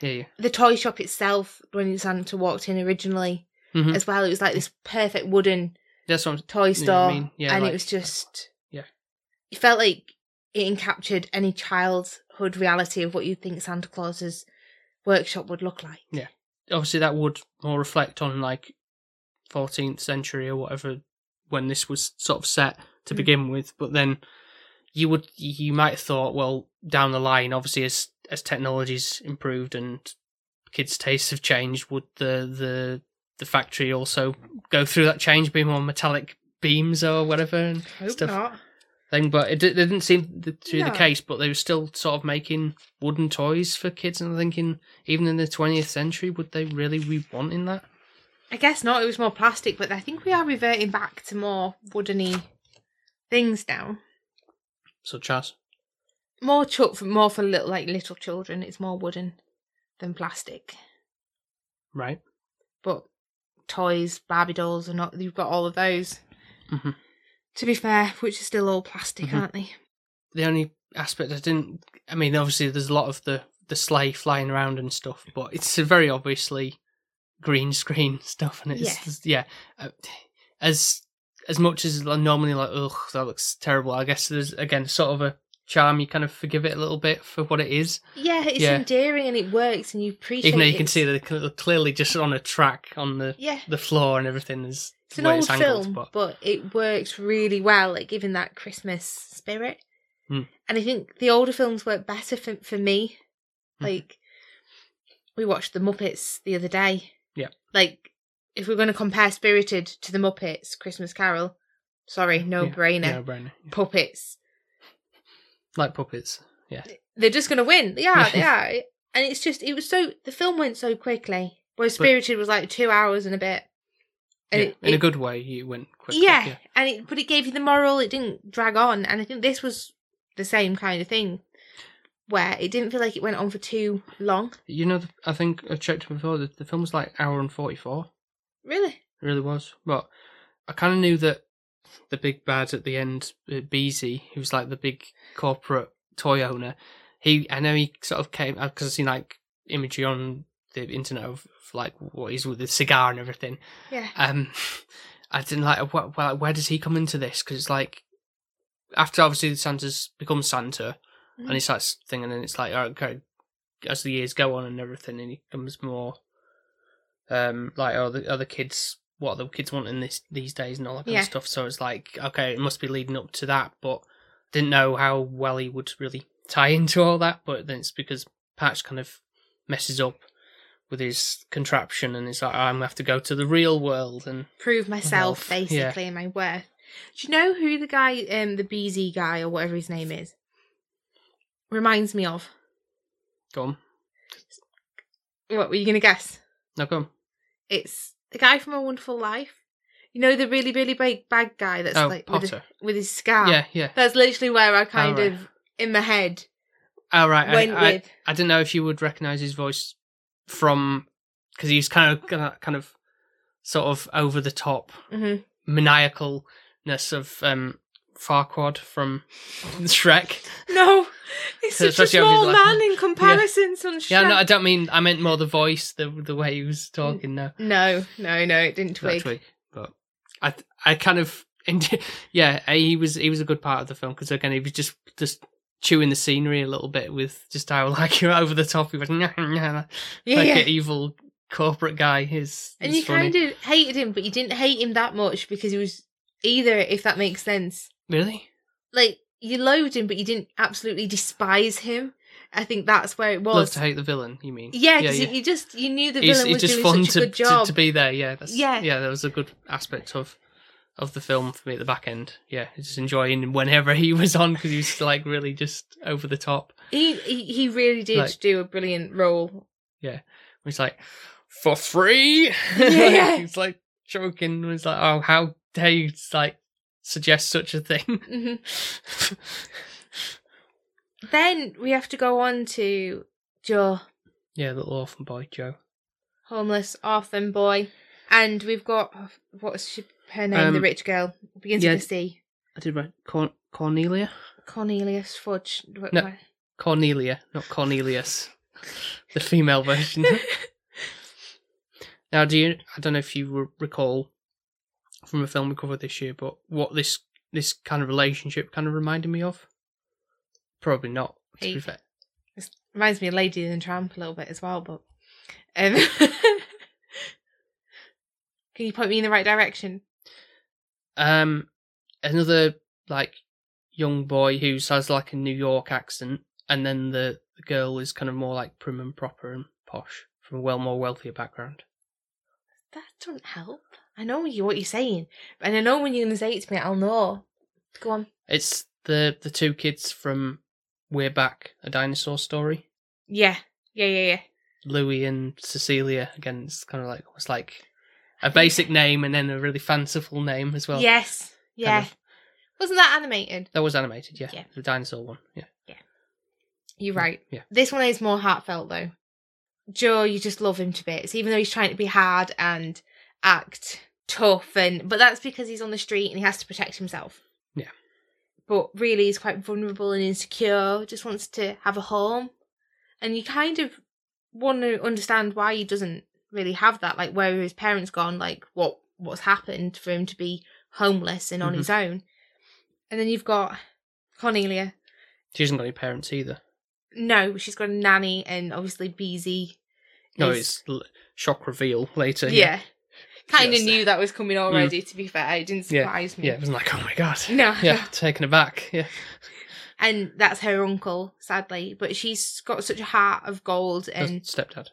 yeah, yeah. The toy shop itself, when Santa walked in originally, Mhm. as well, it was like this perfect wooden That's what I'm toy Yeah, I store, mean, yeah, and like- it was just Yeah. It felt like it encaptured any childhood reality of what you'd think Santa Claus's workshop would look like. Yeah, obviously that would more reflect on like 14th century or whatever when this was sort of set to Mm. begin with but then you would you might have thought well down the line obviously as as technology's improved and kids tastes have changed would the the the factory also go through that change be more metallic beams or whatever and stuff not. thing but it, it didn't seem to be No. the case but they were still sort of making wooden toys for kids and I'm thinking even in the 20th century would they really be wanting that I guess not. It was more plastic, but I think we are reverting back to more woodeny things now. such as More chuck for more for little like little children. It's more wooden than plastic. right But toys, Barbie dolls, are not. You've got all of those. Mhm. To be fair, which are still all plastic, Mhm. aren't they? the only aspect I didn't I mean obviously there's a lot of the the sleigh flying around and stuff but it's very obviously green screen stuff and it's Yeah. just- yeah uh, as as much as normally like ugh that looks terrible I guess there's again sort of a charm you kind of forgive it a little bit for what it is Yeah, it's Yeah. endearing and it works, and you appreciate. even though you can see that clearly just on a track on the Yeah, the floor and everything is it's an old it's angled, film, but but... it works really well, like giving that Christmas spirit. Hmm. And I think the older films work better for for me. Mhm. Like we watched the Muppets the other day. Yeah. Like if we're going to compare Spirited to the Muppets Christmas Carol, sorry, no Yeah, brainer. no brainer Puppets. like puppets yeah They're just going to win. Yeah, they are. And it's just it was so the film went so quickly. Whereas But- Spirited was like two hours and a bit. And yeah. it- in a good way you went quick yeah, and it but it gave you the moral. It didn't drag on, and I think this was the same kind of thing, where it didn't feel like it went on for too long. You know, I think I checked before. The, the film was like hour and forty four. Really? It really was. But I kind of knew that the big bad at the end, uh, BZ, who's like the big corporate toy owner. He, I know he sort of came because I've seen like imagery on the internet of, of like what he's with the cigar and everything. Yeah. Um, I didn't like. What, well, where does he come into this? Because it's like after obviously the Santa's become Santa. And he starts thinking, and it's like, okay, as the years go on and everything, and he becomes more, um, like oh, the other kids, what the kids want in this these days and all that kind Yeah. of stuff. So it's like, okay, it must be leading up to that, but didn't know how well he would really tie into all that. But then it's because Patch kind of messes up with his contraption, and it's like, I'm gonna have to go to the real world, and Prove myself, basically, yeah. and my worth. Do you know who the guy, um, the BZ guy or whatever his name is, reminds me of? go on, What were you gonna guess? no, go on. It's the guy from A Wonderful Life. You know the really, really big bad guy that's Oh, like with, Potter. a, with his scar. Yeah, yeah. That's literally where I kind right. of in my head Oh right, went I, with. I didn't know if you would recognize his voice from because he's kind of kind of sort of over the top hmm maniacalness of um Farquaad from Shrek. No, he's such a small like- man in comparison to Shrek. Yeah, no, I don't mean I meant more the voice, the the way he was talking. No, no, no, no, it didn't twig. twig. But I I kind of yeah, he was he was a good part of the film because again he was just just chewing the scenery a little bit with just how like you're over the top. He was "Nyah, nyah," Yeah, like yeah. an evil corporate guy. Is and you funny. kind of hated him, but you didn't hate him that much because he was either, if that makes sense. Really Like you loathed him, but you didn't absolutely despise him. I think that's where it love was. to hate the villain. You mean? yeah, because you just you knew the villain he's was just doing fun such a to, good job. to be there. Yeah, that's, Yeah. yeah. That was a good aspect of of the film for me at the back end. Yeah, just enjoying whenever he was on because he was like really just over the top. He he, he really did Like- do a brilliant role. Yeah, he's like, for free. Yeah. he's like joking. He's like, oh, how dare you like suggest such a thing? Mhm. Then we have to go on to Joe, yeah, little orphan boy Joe. homeless orphan boy, and we've got what's her name? the Um, rich girl begins yeah. with a C. I did right. Corn- Cornelia. Cornelius Fudge. What- No. Cornelia, not Cornelius. the female version. now, do you? I don't know if you recall from a film we covered this year, but what this this kind of relationship kind of reminded me of. Probably not. To be fair, This reminds me of Lady and the Tramp a little bit as well, but um, can you point me in the right direction? um, another like young boy who has like a New York accent, and then the the girl is kind of more like prim and proper and posh from a well more wealthier background. That doesn't help. I know you what you're saying, and I know when you're going to say it to me, I'll know. Go on. It's the the two kids from We're Back, a dinosaur story. Yeah, yeah, yeah, yeah. Louis and Cecilia. Again, it's kind of like it's like a basic name and then a really fanciful name as well. yes, kind yeah. of. Wasn't that animated? That was animated, yeah. Yeah. The dinosaur one, Yeah, yeah. You're right. Yeah. This one is more heartfelt though. Joe, you just love him to bits, even though he's trying to be hard and act tough, and but that's because he's on the street and he has to protect himself. Yeah. But really, he's quite vulnerable and insecure. Just wants to have a home, and you kind of want to understand why he doesn't really have that. Like, where are his parents gone? Like, what what's happened for him to be homeless and on Mhm. his own? And then you've got Cornelia, She hasn't got any parents either. no, she's got a nanny and obviously BZ. No, is- it's shock reveal later. yeah. Kind of knew that was coming already. Mm. To be fair, it didn't Yeah, surprise me. Yeah, it was like, oh my god. No, Yeah, taken aback. Yeah. and that's her uncle, sadly. But she's got such a heart of gold. That's And stepdad.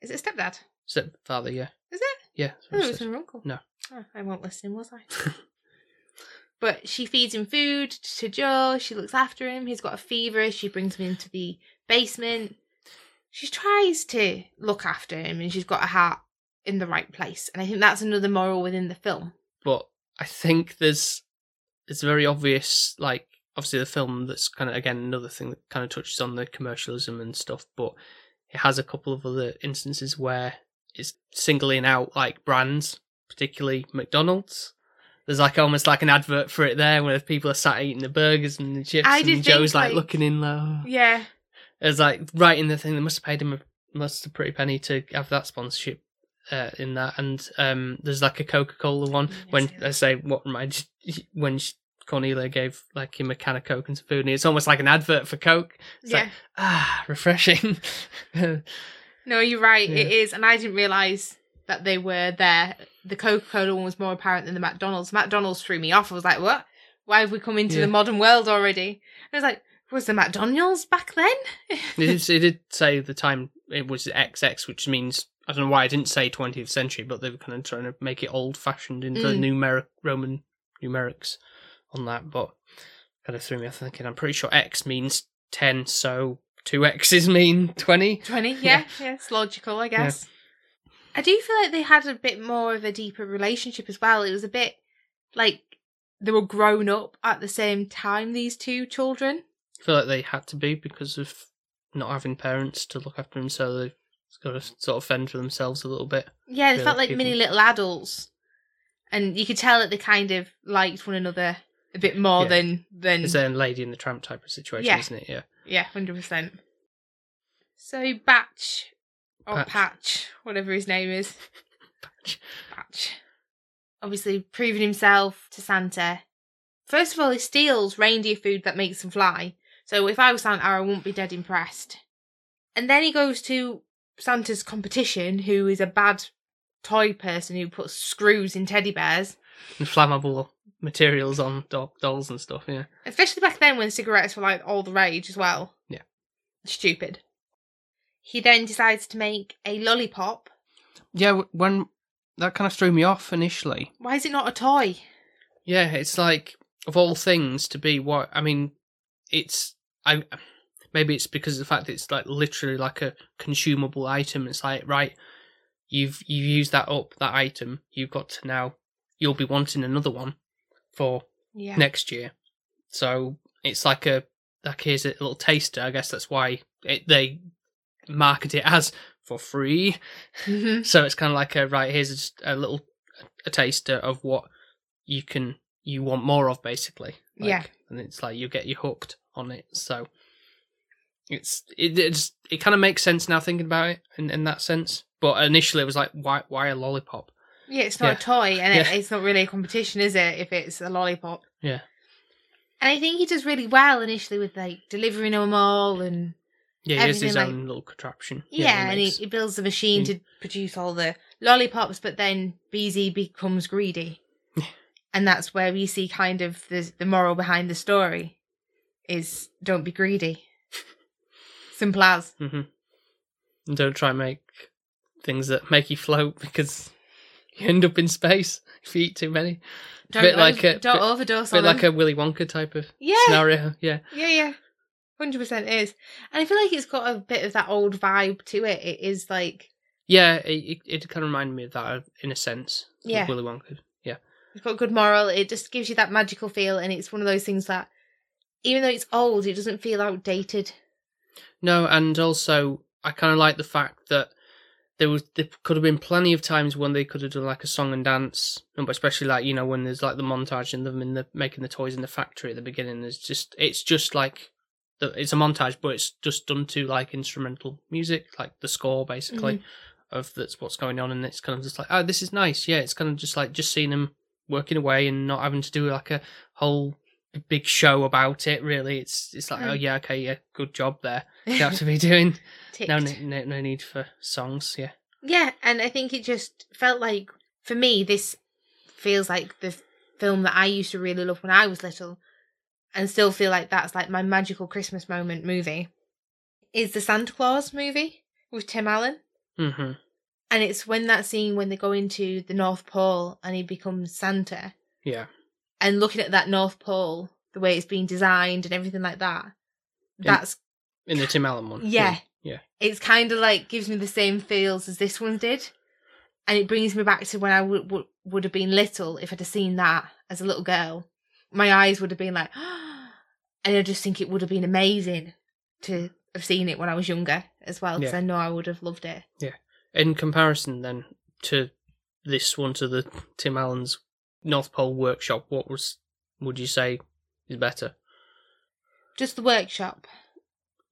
is it stepdad? Stepfather, yeah. Is it? Yeah. Oh, what it was her uncle. No. Oh, I won't listen, was I? but she feeds him food to Joe. She looks after him. He's got a fever. She brings him into the basement. She tries to look after him, and she's got a heart in the right place. And I think that's another moral within the film. but I think there's it's very obvious like obviously the film that's kind of again another thing that kind of touches on the commercialism and stuff but it has a couple of other instances where it's singling out like brands particularly McDonald's there's like almost like an advert for it there where people are sat eating the burgers and the chips I and Joe's like, like- looking in low Yeah, it's like right in the thing they must have paid him a must have pretty penny to have that sponsorship uh, in that and um there's like a coca-cola one Yes, when yes. I say what reminds when sh- Cornelia gave like him a can of Coke and some food, and it's almost like an advert for Coke. It's yeah. like ah, refreshing. No, you're right. Yeah. It is, and I didn't realize that they were there. The Coca Cola one was more apparent than the McDonald's. McDonald's threw me off. I was like, "What? Why have we come into Yeah. the modern world already?" I was like, "Was the McDonald's back then?" it, did, it did say the time it was XX, which means I don't know why I didn't say 20th century, but they were kind of trying to make it old fashioned into Mm. numeric Roman numerics on that, but kind of threw me off thinking I'm pretty sure X means 10, so two X's mean 20. Twenty, yeah, Yeah. yeah, it's logical, I guess. I do feel like they had a bit more of a deeper relationship as well. It was a bit like they were grown up at the same time. These two children. I feel like they had to be because of not having parents to look after them, so they've got to sort of fend for themselves a little bit. Yeah, they felt like people- mini little adults, and you could tell that they kind of liked one another a bit more Yeah. than than It's a lady in the tramp type of situation, Yeah. isn't it? Yeah. yeah, hundred percent. So Batch or Patch. Patch. whatever his name is, Patch. Patch, obviously proving himself to Santa. First of all, he steals reindeer food that makes them fly. So if I was Santa, I wouldn't be dead impressed. And then he goes to Santa's competition, who is a bad toy person who puts screws in teddy bears. And flammable materials on do- dolls and stuff. Yeah. Especially back then when cigarettes were like all the rage as well. Yeah. Stupid. He then decides to make a lollipop. Yeah. w- When that kind of threw me off initially. Why is it not a toy? Yeah, it's like of all things to be what I mean. It's I maybe it's because of the fact that it's like literally like a consumable item. It's like right, you've you've used that up that item. You've got to now. You'll be wanting another one for Yeah. next year. So it's like a like here's a little taster. I guess that's why it, they market it as for free. Mhm. So it's kind of like a right. Here's just a little a taster of what you can you want more of, basically. Like, Yeah. and it's like you get you hooked on it. So it's it it's, it kind of makes sense now thinking about it in, in that sense. But initially it was like why why a lollipop? Yeah, it's not Yeah. a toy, and it, it's not really a competition, is it? If it's a lollipop. Yeah. And I think he does really well initially with like delivering them all, and Yeah, he has his Everything, own like- little contraption. yeah, and he, he builds a machine Mm. to produce all the lollipops. But then BZ becomes greedy, and that's where we see kind of the the moral behind the story is don't be greedy. Simple as. Mm-hmm. And don't try and make things that make you float because you end up in space if you eat too many. Don't, bit like over- a- don't bit- overdose bit like them. a Willy Wonka type of yeah, scenario. Yeah. Yeah, yeah. Hundred percent is. And I feel like it's got a bit of that old vibe to it. It is like Yeah, it, it, it kind of reminded me of that uh, in a sense. Yeah. Willy Wonka. Yeah. it's got good moral, it just gives you that magical feel and it's one of those things that even though it's old, it doesn't feel outdated. No, and also I kind of like the fact that there was there could have been plenty of times when they could have done like a song and dance, but especially like you know when there's like the montage and them in the making the toys in the factory at the beginning. There's just it's just like the, it's a montage, but it's just done to like instrumental music, like the score basically mm-hmm. of that's what's going on, and it's kind of just like oh this is nice, yeah. It's kind of just like just seeing them working away and not having to do like a whole big show about it. Really, it's it's like Mm. oh yeah okay yeah good job there. You have to be doing. No, no, no, need for songs. Yeah, Yeah, and I think it just felt like for me this feels like the film that I used to really love when I was little and still feel like that's like my magical Christmas moment movie is the Santa Claus movie with Tim Allen. hmm And it's when that scene when they go into the North Pole and he becomes Santa yeah, and looking at that North Pole, the way it's been designed and everything like that. Yeah. That's in the Tim Allen one. yeah. yeah, It's kind of like gives me the same feels as this one did. And it brings me back to when I would would would have been little if I'd have seen that as a little girl. My eyes would have been like and I just think it would have been amazing to have seen it when I was younger as well because Yeah. I know I would have loved it. Yeah. In comparison, then to this one, to the Tim Allen's North Pole Workshop, what was would you say is better? Just the workshop.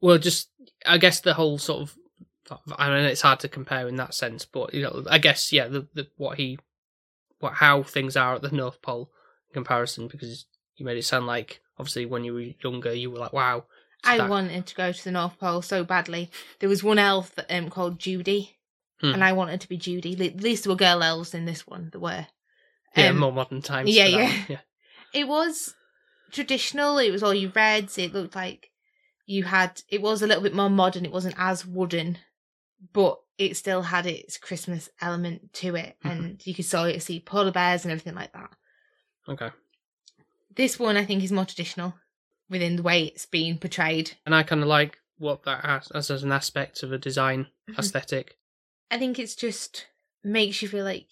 Well, just I guess the whole sort of. I mean, it's hard to compare in that sense, but you know, I guess yeah, the, the what he, what how things are at the North Pole in comparison, because you made it sound like obviously when you were younger, you were like, wow, I that- wanted to go to the North Pole so badly. There was one elf that, um, called Judy, Hmm. and I wanted to be Judy. At least there were girl elves in this one. There were. Yeah, Um, more modern times. yeah, yeah. one, yeah. It was traditional. It was all you reds. It looked like you had. It was a little bit more modern. It wasn't as wooden, but it still had its Christmas element to it, Mhm. and you could see see polar bears and everything like that. Okay. This one, I think, is more traditional within the way it's being portrayed. and I kind of like what that has as, as an aspect of a design Mhm. aesthetic. I think it's just makes you feel like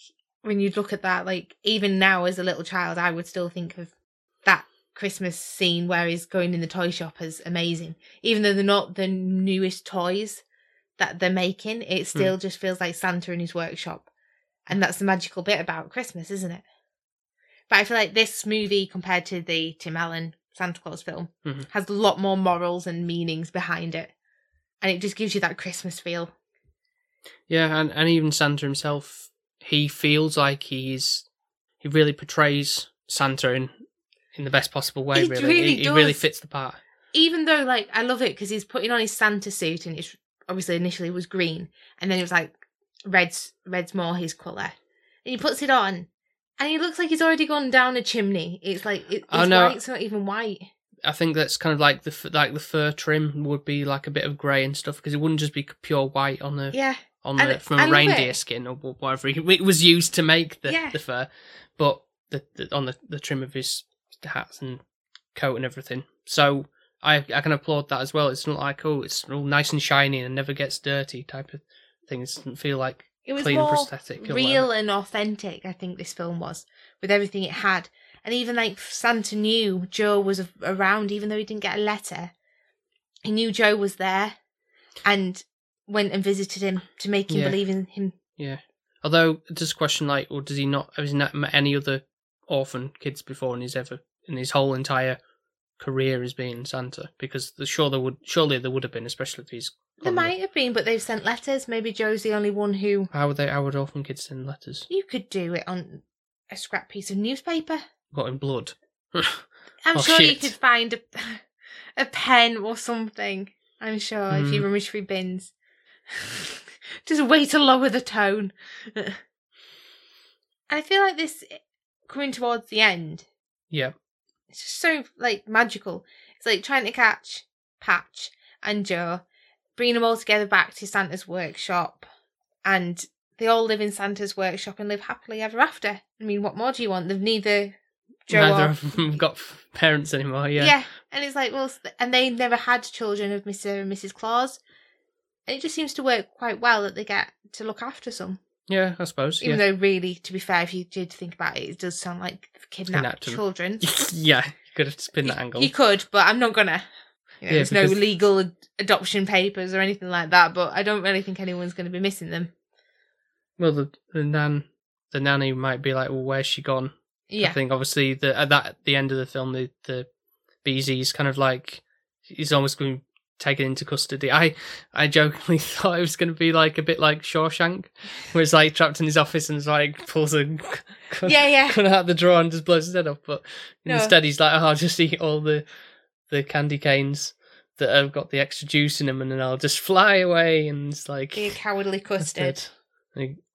when you look at that, like even now as a little child, I would still think of that Christmas scene where he's going in the toy shop as amazing. Even though they're not the newest toys that they're making, it still just feels like Santa in his workshop. And that's the magical bit about Christmas, isn't it? But I feel like this movie, compared to the Tim Allen Santa Claus film, Mhm. has a lot more morals and meanings behind it. And it just gives you that Christmas feel. Yeah, and, and even Santa himself, he feels like he's he really portrays Santa in in the best possible way. He really, really he, he really fits the part. even though like I love it because he's putting on his Santa suit and it's obviously initially was green and then it was like red's red's more his colour and he puts it on and he looks like he's already gone down a chimney. It's like it, it's Oh, no. white, it's not even white. I think that's kind of like the like the fur trim would be like a bit of grey and stuff because it wouldn't just be pure white on the Yeah, on the from I a reindeer it. skin or wh- whatever it was used to make the, Yeah. the fur. But the, the on the, the trim of his hats and coat and everything. So I I can applaud that as well. It's not like oh it's all nice and shiny and never gets dirty type of thing. It doesn't feel like It was clean more prosthetic. or real and authentic. I think this film was with everything it had, and even like Santa knew Joe was around, even though he didn't get a letter. He knew Joe was there, and went and visited him to make him Yeah. believe in him. Yeah. Although a question like, or does he not? Has he not met any other orphan kids before, and he's ever in his whole entire career as being Santa? Because the, sure there would, surely there would have been, especially if he's. There might have been, but they've sent letters. Maybe Joe's the only one who How would they? How would orphan kids send letters? you could do it on a scrap piece of newspaper. What in blood? I'm Oh, sure you shit. could find a a pen or something. I'm sure if you rummage through bins. Just a way to lower the tone. and I feel like this coming towards the end, yeah. it's just so like magical. It's like trying to catch Patch and Joe, bring them all together back to Santa's workshop, and they all live in Santa's workshop and live happily ever after. I mean, what more do you want? They've neither Joe Neither or of them got parents anymore. Yeah. yeah. and it's like, well, and they never had children of Mr. and Mrs. Claus. And it just seems to work quite well that they get to look after some. Yeah, I suppose. Even yeah. though, really, to be fair, if you did think about it, it does sound like kidnapped Kidnapped children. yeah, you could have spin that angle. You could, but I'm not gonna. You know, Yeah, there's no legal ad- adoption papers or anything like that, but I don't really think anyone's going to be missing them. Well, the the nan, the nanny might be like, well, where's she gone? Yeah, I think obviously the at that the end of the film, the the BZ's kind of like he's almost going taken into custody. I I jokingly thought it was going to be like a bit like Shawshank, where it's like trapped in his office and it's like pulls a gun, Yeah, yeah. gun out the drawer and just blows his head off. But No. instead, he's like, oh, I'll just eat all the the candy canes that have got the extra juice in them, and then I'll just fly away. And it's like Be a cowardly custard.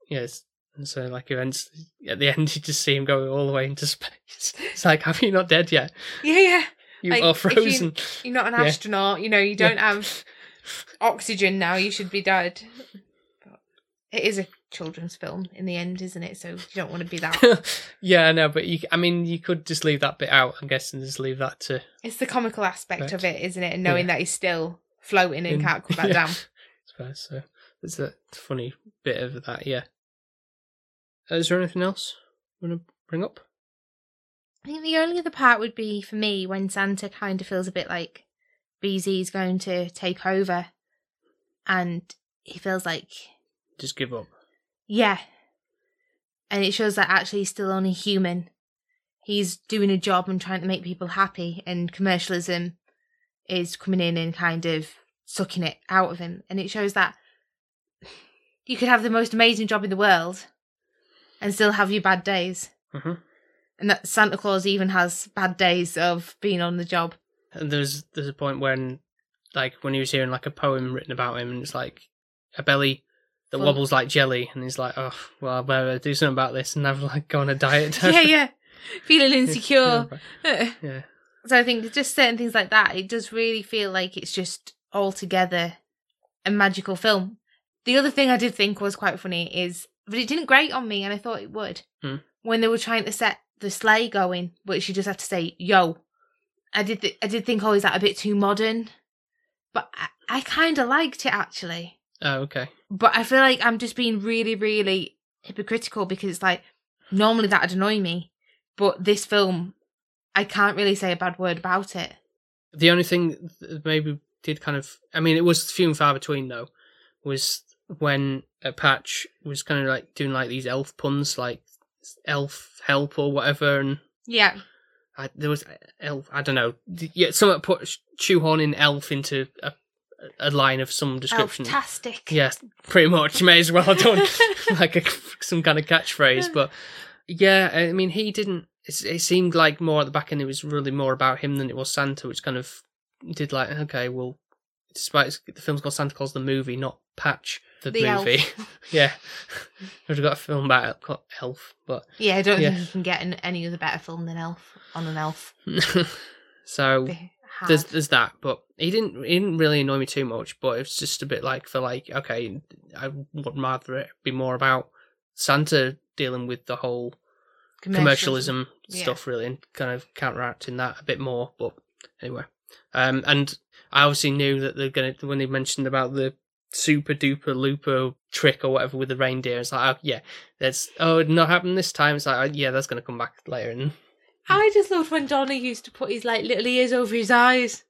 Yes. And so, like, eventually, at the end, you just see him go all the way into space. It's like, have you not dead yet? Yeah, yeah. You Like, are if you- frozen. You're not an Yeah. astronaut. You know, you don't have oxygen now. You should be dead. But it is a children's film in the end, isn't it? So you don't want to be that. yeah, I know, but you, I mean, you could just leave that bit out, I'm guessing, just leave that to. it's the comical aspect of it, isn't it? And knowing Yeah. that he's still floating and in- can't come back Yeah. down. Suppose so. it's a funny bit of that, yeah. Uh, is there anything else you want to bring up? I think the only other part would be for me when Santa kind of feels a bit like BZ's going to take over, and he feels like Just give up. Yeah. And it shows that actually he's still only human. He's doing a job and trying to make people happy, and commercialism is coming in and kind of sucking it out of him. And it shows that you could have the most amazing job in the world and still have your bad days. hmm And that Santa Claus even has bad days of being on the job. And there's there's a point when, like, when he was hearing like a poem written about him, and it's like a belly that Full- wobbles like jelly, and he's like, oh, well, I better do something about this, and have like go on a diet. yeah, yeah. Feeling insecure. yeah. So I think just certain things like that, it does really feel like it's just altogether a magical film. The other thing I did think was quite funny is, but it didn't grate on me, and I thought it would. Hmm. When they were trying to set the sleigh going, but she just had to say "yo." I did, th- I did think, oh, is that a bit too modern? But I, I kind of liked it actually. Oh, okay. But I feel like I'm just being really, really hypocritical because it's like normally that'd annoy me, but this film, I can't really say a bad word about it. The only thing that maybe did kind of, I mean, it was few and far between though, was when a patch was kind of like doing like these elf puns, like elf help or whatever, and Yeah, I, there was elf. I don't know. Yeah, someone put shoehorning elf into a, a line of some description. fantastic. Yes, pretty much. May as well have done like a, some kind of catchphrase. But yeah, I mean, he didn't. It, it seemed like more at the back end. It was really more about him than it was Santa, which kind of did like okay, well, despite the film's called Santa Claus the movie, not Patch the, The movie. yeah, we've got a film about Elf- but Yeah, I don't Yeah. think you can get an, any other better film than Elf on an Elf. so there's there's that, but he didn't he didn't really annoy me too much. But it's just a bit like for like okay, I would rather it be more about Santa dealing with the whole commercialism Yeah. stuff really and kind of counteracting that a bit more but anyway um and i obviously knew that they're gonna when they mentioned about the super duper looper trick or whatever with the reindeer it's like oh, yeah that's oh it not happened this time it's like oh, yeah that's gonna come back later and I just loved when Donner used to put his like little ears over his eyes.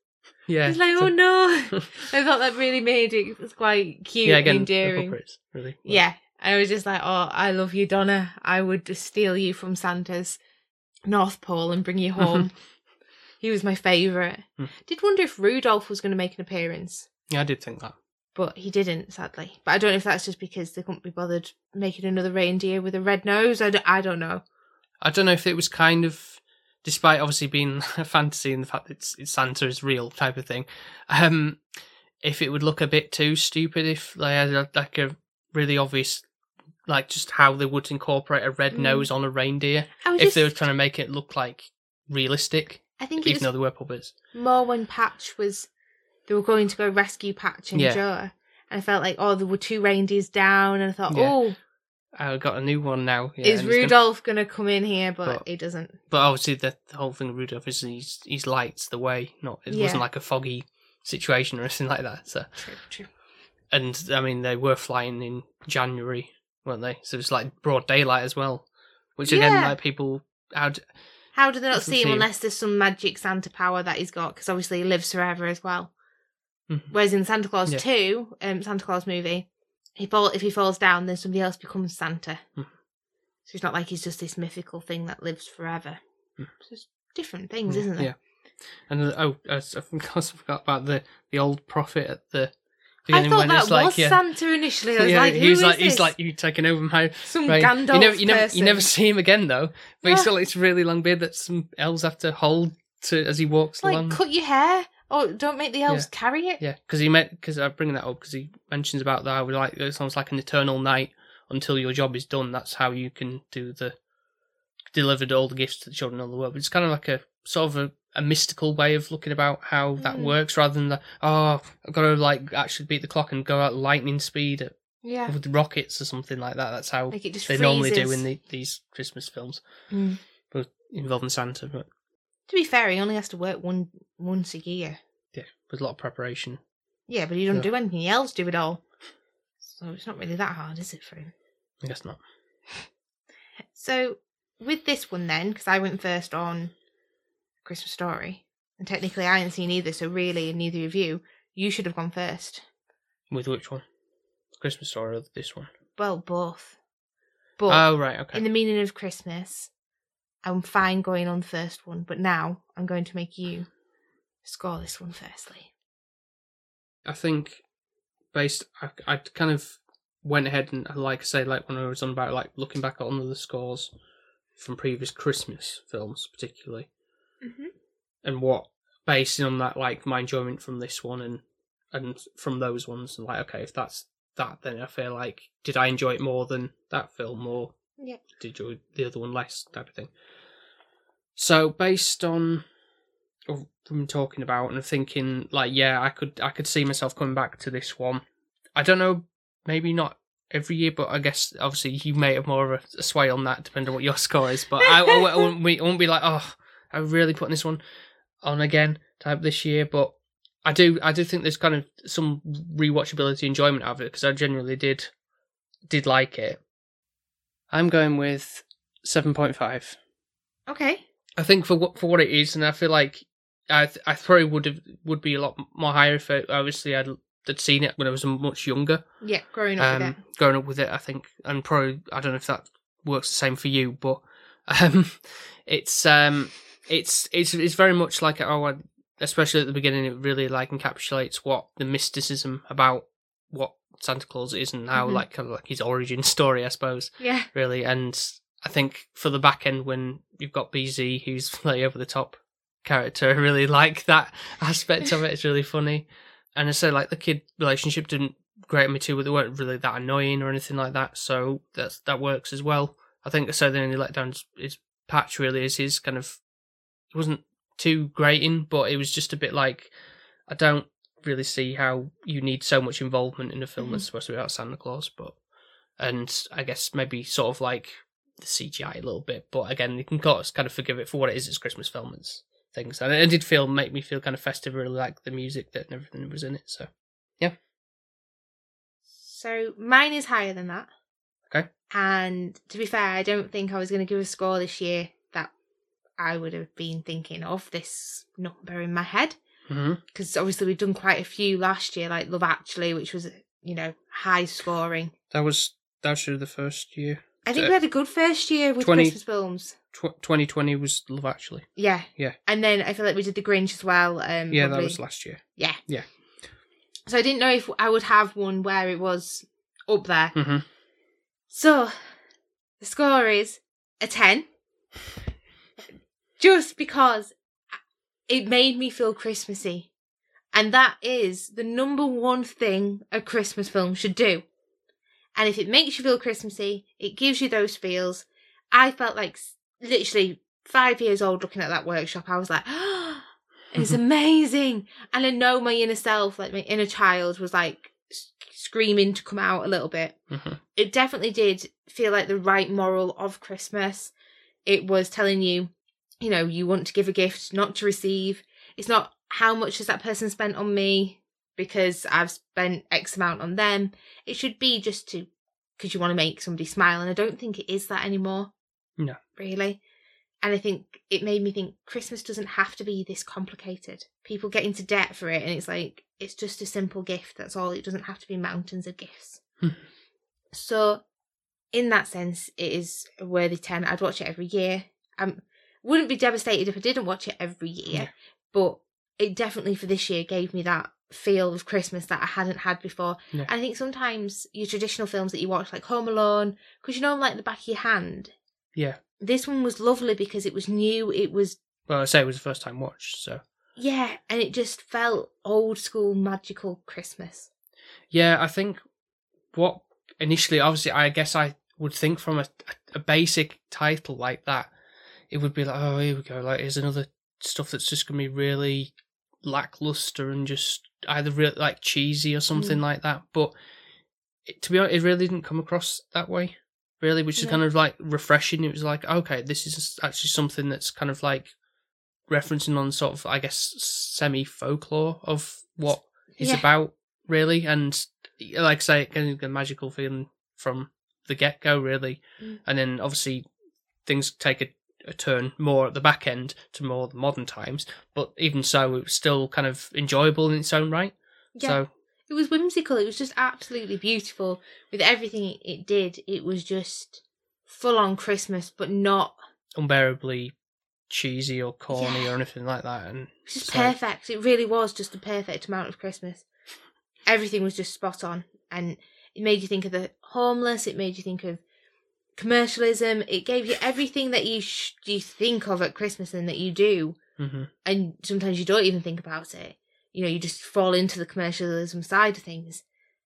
yeah He's like, oh no. I thought that really made it it was quite cute yeah and again the endearing. really Yeah. I was just like, oh, I love you, Donner. I would just steal you from Santa's North Pole and bring you home. he was my favourite. Hmm. Did wonder if Rudolph was going to make an appearance, yeah i did think that but he didn't, sadly. But I don't know if that's just because they couldn't be bothered making another reindeer with a red nose. I don't, I don't know. I don't know if it was kind of, despite obviously being a fantasy and the fact that it's, it's Santa is real type of thing, um, if it would look a bit too stupid if they had like a really obvious, like just how they would incorporate a red Mm. nose on a reindeer if just, they were trying to make it look like realistic, I think even was though they were puppets. more when Patch was they were going to go rescue Patch and Yeah. Joe. And I felt like, oh, there were two reindeers down, and I thought, Yeah. oh, I got a new one now. Yeah, is and he's gonna- Rudolph going to come in here? But, But- he doesn't. but obviously the, the whole thing of Rudolph is he's, he's lights the way, not it Yeah. wasn't like a foggy situation or anything like that. So True, true. and I mean they were flying in January, weren't they? So it's like broad daylight as well, which again, Yeah. like people, how How do they not Doesn't see him seem- unless there's some magic Santa power that he's got? Because obviously he lives forever as well. Mhm. Whereas in Santa Claus Yeah. 2, um, Santa Claus movie, he fall if he falls down, then somebody else becomes Santa. Mhm. So it's not like he's just this mythical thing that lives forever. Mhm. It's just different things, Yeah, isn't it? yeah. and uh, oh, I I forgot, about the the old prophet at the I thought that it's was like yeah. Santa initially. I was yeah, like, who is like this? he's like you taking over my some right. Gandalf you never you never person. you never see him again though. But Yeah. he's still it's really long beard that some elves have to hold to as he walks like along. cut your hair. Oh, don't make the elves carry it. Yeah, because he meant because I'm bringing that up because he mentions about that. How like it's almost like an eternal night until your job is done. That's how you can do the delivered all the gifts to the children of the world. But it's kind of like a sort of a, a mystical way of looking about how that Mm. works, rather than the oh I've got to like actually beat the clock and go at lightning speed at, Yeah. with rockets or something like that. That's how Like they normally do in the, these Christmas films, Mm. but involving Santa. But To be fair, he only has to work one once a year. yeah, with a lot of preparation. Yeah, but he doesn't do anything. else, do it all. So it's not really that hard, is it, for him? I guess not. So with this one then, because I went first on Christmas Story, and technically I hadn't seen either, so really neither of you, you should have gone first. With which one? Christmas story or this one? Well, both. But Oh right, okay. in the meaning of Christmas, I'm fine going on the first one, but now I'm going to make you score this one firstly. I think based, I, I kind of went ahead and, like I say, like when I was on about like looking back on the scores from previous Christmas films, particularly, Mm-hmm. and what basing on that, like my enjoyment from this one and and from those ones, and like okay, if that's that, then I feel like did I enjoy it more than that film, or Yeah. did you the other one less, type of thing. So based on of from talking about and thinking like yeah i could i could see myself coming back to this one i don't know maybe not every year but i guess obviously you may have more of a, sway on that depending on what your score is but I, I, won't- I, won't be, be like oh i'm really putting this one on again type this year but i do i do think there's kind of some rewatchability enjoyment out of it because i genuinely did did like it i'm going with 7.5 Okay. I think for what for what it is, and I feel like I th- I probably would have would be a lot more higher if I, obviously I'd had seen it when I was much younger. Yeah, growing up with Um, it. growing up with it, I think, and probably I don't know if that works the same for you, but um, it's um, it's it's it's very much like oh, I, especially at the beginning, it really like encapsulates what the mysticism about what Santa Claus is and how Mhm. like kind of like his origin story, I suppose Yeah. really. And I think for the back end, when you've got BZ, who's like over the top character, I really like that aspect of it. It's really funny. And I say, like, the kid relationship didn't grate me too, but they weren't really that annoying or anything like that. So that's, that works as well. I think so. The only letdown is, is Patch, really, is his kind of. It wasn't too grating, but it was just a bit like, I don't really see how you need so much involvement in a film mm-hmm. that's supposed to be about Santa Claus, but and I guess maybe sort of like the CGI a little bit, but again, you can kind of forgive it for what it is. It's Christmas film. It's things, and it did feel make me feel kind of festive. Really like the music that and everything was in it. So yeah. So mine is higher than that. Okay. And to be fair, I don't think I was going to give a score this year that I would have been thinking of this number in my head. Hmm Because obviously we've done quite a few last year, like Love Actually, which was, you know, high scoring. that was that was the first year. I think Uh, we had a good first year with 20 Christmas films. Tw- 2020 was Love Actually. Yeah. Yeah. And then I feel like we did The Grinch as well. Um, Yeah, that was last year. Yeah. Yeah. So I didn't know if I would have one where it was up there. hmm So the score is a 10. Just because it made me feel Christmassy. And that is the number one thing a Christmas film should do. And if it makes you feel Christmassy, it gives you those feels. I felt like literally five years old looking at that workshop. I was like, it's amazing. And I know my inner self, like my inner child, was like screaming to come out a little bit hmm it definitely did feel like the right moral of Christmas. It was telling you, you know, you want to give a gift, not to receive. It's not how much has that person spent on me because I've spent X amount on them. It should be just to because you want to make somebody smile. And I don't think it is that anymore. No. Really. And I think it made me think Christmas doesn't have to be this complicated. People get into debt for it, and it's like, it's just a simple gift. That's all. It doesn't have to be mountains of gifts. Hmm. So, in that sense, it is a worthy 10. I'd watch it every year. I wouldn't be devastated if I didn't watch it every year, Yeah. but it definitely for this year gave me that feel of Christmas that I hadn't had before. Yeah. And I think sometimes your traditional films that you watch, like Home Alone, because you know them like the back of your hand, Yeah. this one was lovely because it was new, it was, Well, I say it was the first time watched, so yeah, and it just felt old school magical Christmas. yeah, I think what initially, obviously, I guess I would think from a a basic title like that, it would be like, oh, here we go, like here's another stuff that's just gonna be really lackluster and just either really like cheesy or something Mm. like that. But it, to be honest, it really didn't come across that way. Really, which is kind of like refreshing. It was like, okay, this is actually something that's kind of like referencing on sort of, I guess, semi folklore of what is Yeah. about, really. And like I say, getting the magical feeling from the get go, really. Mm. And then obviously things take a, a turn more at the back end to more the modern times. But even so, it was still kind of enjoyable in its own right. Yeah. So It was whimsical. It was just absolutely beautiful with everything it- did. It was just full on Christmas, but not. unbearably cheesy or corny Yeah. or anything like that. And It was just so- perfect. It really was just the perfect amount of Christmas. Everything was just spot on, and it made you think of the homeless. It made you think of commercialism. It gave you everything that you sh- you think of at Christmas and that you do, Mhm. and sometimes you don't even think about it. You know, you just fall into the commercialism side of things,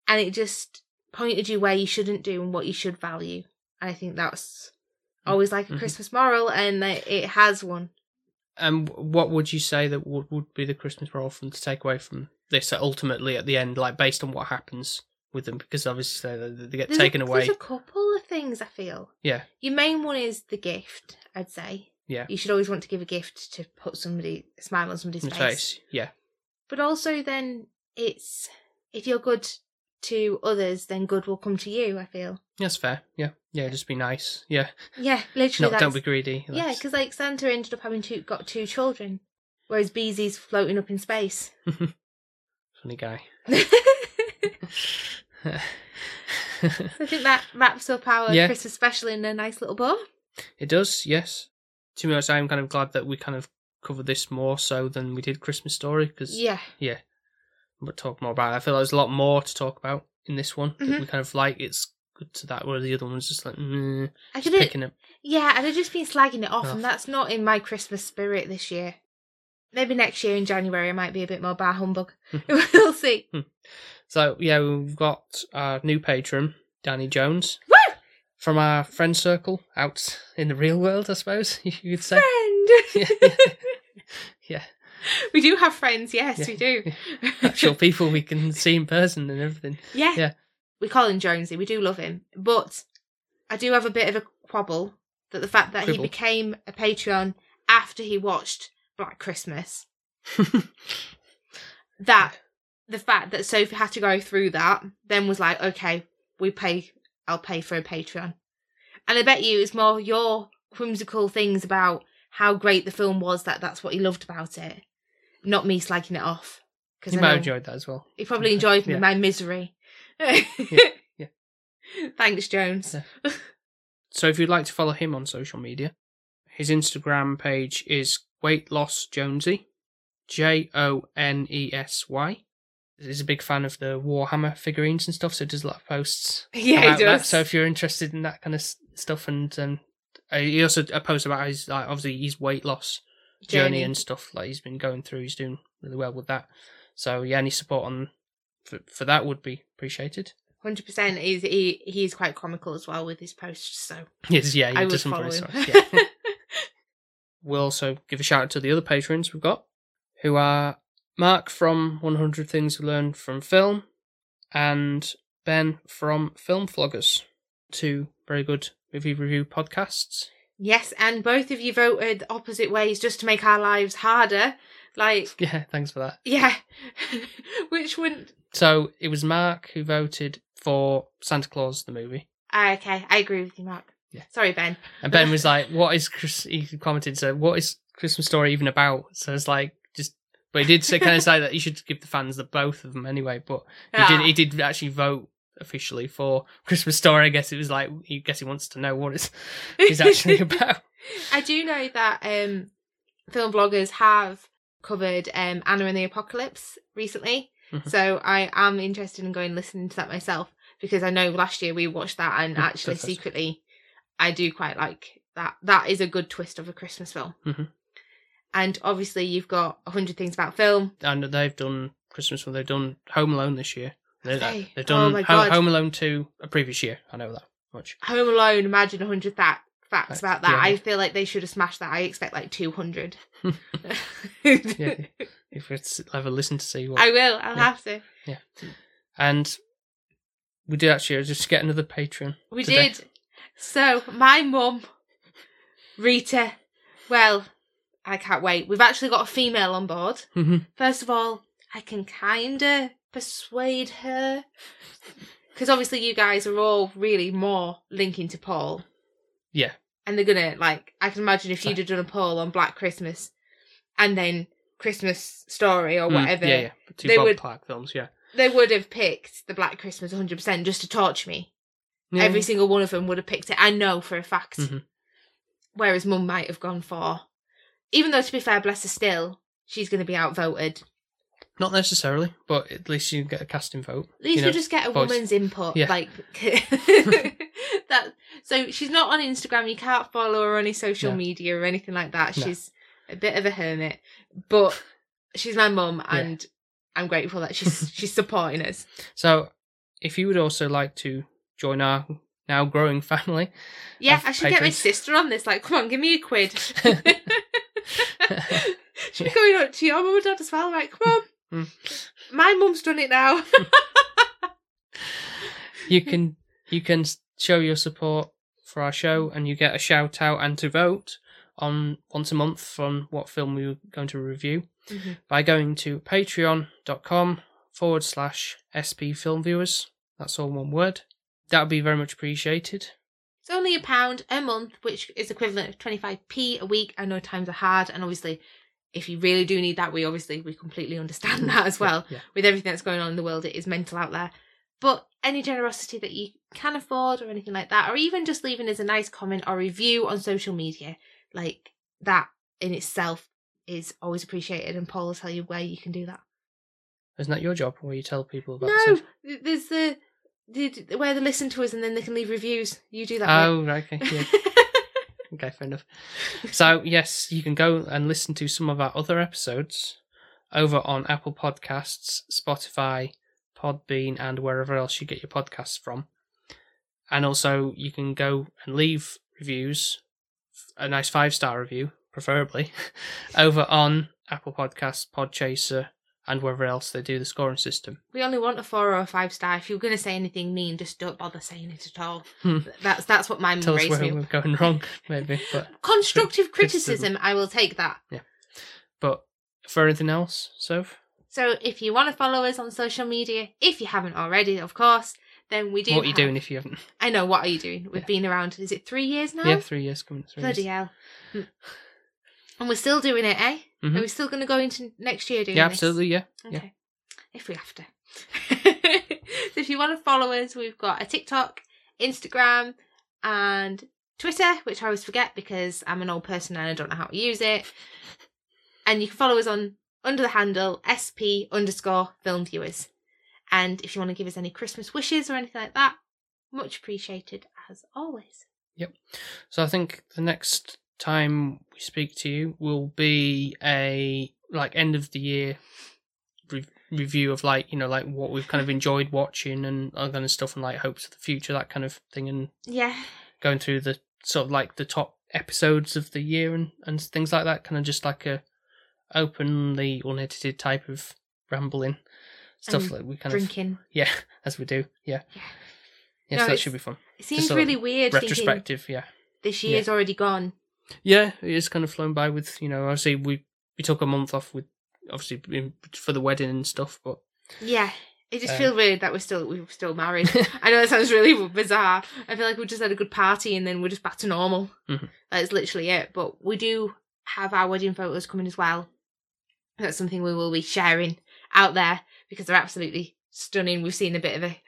and it just pointed you where you shouldn't do and what you should value. And I think that's always like a Mhm. Christmas moral, and that it has one. And what would you say that would, would be the Christmas moral from to take away from this ultimately at the end, like based on what happens with them? Because obviously they, they get There's taken a, away. There's a couple things I feel. Yeah. Your main one is the gift. I'd say. Yeah. You should always want to give a gift to put somebody a smile on somebody's face. face. Yeah. But also, then it's if you're good to others, then good will come to you. I feel. That's fair. Yeah. Yeah. Just be nice. Yeah. Yeah, literally. Not, don't be greedy. Yeah, because like Santa ended up having two got two children, whereas BZ's floating up in space. funny guy. I think that wraps up our Yeah. Christmas special in a nice little bow. it does. Yes. To be honest, I'm kind of glad that we kind of covered this more so than we did Christmas Story because Yeah, Yeah. we'll talk more about it. I feel like there's a lot more to talk about in this one. Mhm. we kind of like it's good to that where the other one's just like mm, I just picking it. Yeah, I'd have just been slagging it off, Off. and that's not in my Christmas spirit this year. Maybe next year in January I might be a bit more bar humbug. Hmm. we'll see. Hmm. So yeah, we've got our new patron, Danny Jones, Woo! from our friend circle out in the real world, I suppose you could say. Friend. yeah, yeah. we do have friends, yes, Yeah. we do. actual people we can see in person and everything. yeah. Yeah. We call him Jonesy, we do love him. But I do have a bit of a quabble that the fact that Quibble. he became a Patreon after he watched Black Christmas, that the fact that Sophie had to go through that, then was like, okay, we pay, I'll pay for a Patreon. And I bet you it's more your whimsical things about how great the film was that that's what he loved about it, not me slagging it off. Because you might have enjoyed that as well. he probably enjoyed Yeah. my misery. yeah. Thanks, Jones. Yeah. So if you'd like to follow him on social media, his Instagram page is Weight Loss Jonesy, J O N E S Y. He's a big fan of the Warhammer figurines and stuff, so he does a lot of posts. Yeah, he about that. So if you're interested in that kind of stuff, and um, uh, he also a post about his like obviously his weight loss journey, Journey. and stuff like he's been going through. He's doing really well with that. So yeah, any support on for, for that would be appreciated. Hundred percent. He's he he's quite comical as well with his posts. So Yes, yeah, he I does some follow very him. yeah. we'll also give a shout out to the other patrons we've got, who are Mark from 100 Things We Learned from Film and Ben from Film Vloggers. Two very good movie review podcasts. yes, and both of you voted opposite ways just to make our lives harder. Like Yeah, thanks for that. yeah, which wouldn't. So it was Mark who voted for Santa Claus the movie. Ah, okay, I agree with you, Mark. Yeah. Sorry, Ben. And Ben was like, "What is Chris?" He commented, "So what is Christmas Story even about?" So it's like just, but he did say kind of say that you should give the fans the both of them anyway. But he Ah. did. He did actually vote officially for Christmas Story. I guess it was like he guess he wants to know what it's, it's actually about. I do know that um, film bloggers have covered um, Anna and the Apocalypse recently, Mhm. so I am interested in going listening to that myself because I know last year we watched that and Mm, actually secretly I do quite like that. That is a good twist of a Christmas film. Mhm. And obviously you've got a hundred things about film. And they've done Christmas. Well, they've done Home Alone this year. They, they? Oh done my Ho- God. Home Alone two a previous year. I know that much. Home Alone, imagine a hundred fa- facts about that. yeah. I feel like they should have smashed that. I expect like two hundred. Yeah, if it's ever listen to see what I will. I'll Yeah. have to. Yeah. And we did actually just get another Patreon. We today. did. So my mum, Rita, well, I can't wait. We've actually got a female on board. Mhm. First of all, I can kinda persuade her. Because obviously you guys are all really more linking to Paul. Yeah. And they're gonna like I can imagine if you'd have done a poll on Black Christmas and then Christmas story or Mm, whatever, yeah, yeah. Two they Bob would- Clark films. Yeah. they would have picked the Black Christmas 100% just to torture me. Yeah. Every single one of them would have picked it. I know for a fact. Mhm. Whereas Mum might have gone for, even though to be fair, bless her still, she's going to be outvoted. Not necessarily, but at least you get a casting vote. At least you know, just get a voice. woman's input. Yeah. Like that. So she's not on Instagram. You can't follow her on any social No. media or anything like that. No. She's a bit of a hermit, but she's my mum, Yeah. and I'm grateful that she's she's supporting us. So, if you would also like to join our now growing family, Yeah, I should get my sister on this. Like, come on, give me a quid. She's going up to your mum and dad as well. Right, come on. Mm. My mum's done it now. you can you can show your support for our show, and you get a shout out and to vote on once a month from what film we were going to review Mhm. by going to patreon.com forward slash sp film viewers. That's all one word. That would be very much appreciated. It's only a pound a month, which is equivalent of 25p a week. I know times are hard, and obviously, if you really do need that, we obviously we completely understand that as well. Yeah. With everything that's going on in the world, it is mental out there. But any generosity that you can afford, or anything like that, or even just leaving us a nice comment or review on social media, like that in itself is always appreciated. And Paul will tell you where you can do that. Isn't that your job where you tell people about the No, social- there's the, the where they listen to us and then they can leave reviews. You do that. Oh, right, okay. Yeah. Okay, fair enough. So, yes, you can go and listen to some of our other episodes over on Apple Podcasts, Spotify, Podbean, and wherever else you get your podcasts from. And also, you can go and leave reviews, a nice five star review, preferably, over on Apple Podcasts, Podchaser, and wherever else they do the scoring system. We only want a four or a five star. If you're going to say anything mean, just don't bother saying it at all. Hmm. That's that's what my mum Tell us where me. we're going wrong, maybe. But Constructive criticism. criticism, I will take that. Yeah, but for anything else, Soph, So if you want to follow us on social media, if you haven't already, of course, then we do. what are you have- doing if you haven't? I know. What are you doing? We've Yeah. been around. Is it three years now? Yeah, three years coming. Three Bloody years. hell. And we're still doing it, eh? Mhm. Are we still going to go into next year doing Yeah, this? absolutely. Yeah, yeah. Okay. If we have to. so if you want to follow us, we've got a TikTok, Instagram, and Twitter, which I always forget because I'm an old person and I don't know how to use it. And you can follow us on under the handle SP underscore film viewers. And if you want to give us any Christmas wishes or anything like that, much appreciated as always. Yep. So I think the next time we speak to you will be a like end of the year re- review of like you know like what we've kind of enjoyed watching and all kind of stuff and like hopes for the future that kind of thing and Yeah. going through the sort of like the top episodes of the year and and things like that kind of just like a openly unedited type of rambling stuff And like we kind Drinking. of yeah as we do yeah Yeah. yes No, that should be fun It seems really weird retrospective yeah this Yeah. year's already gone. Yeah, it is kind of flown by with you know. Obviously, we we took a month off with obviously for the wedding and stuff, but Yeah. It just Um, feels weird that we're still we're still married. I know that sounds really bizarre. I feel like we just had a good party and then we're just back to normal. Mhm. That's literally it. But we do have our wedding photos coming as well. That's something we will be sharing out there because they're absolutely stunning. We've seen a bit of a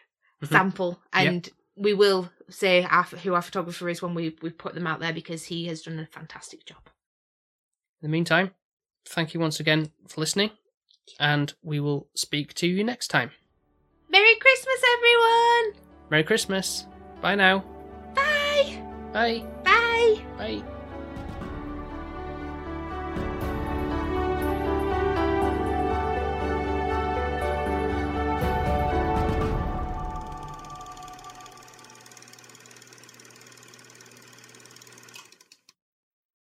Mhm. sample Yep. We will say our, who our photographer is when we, we put them out there because he has done a fantastic job. in the meantime, thank you once again for listening, and we will speak to you next time. Merry Christmas, everyone! Merry Christmas. Bye now. Bye! Bye. Bye! Bye.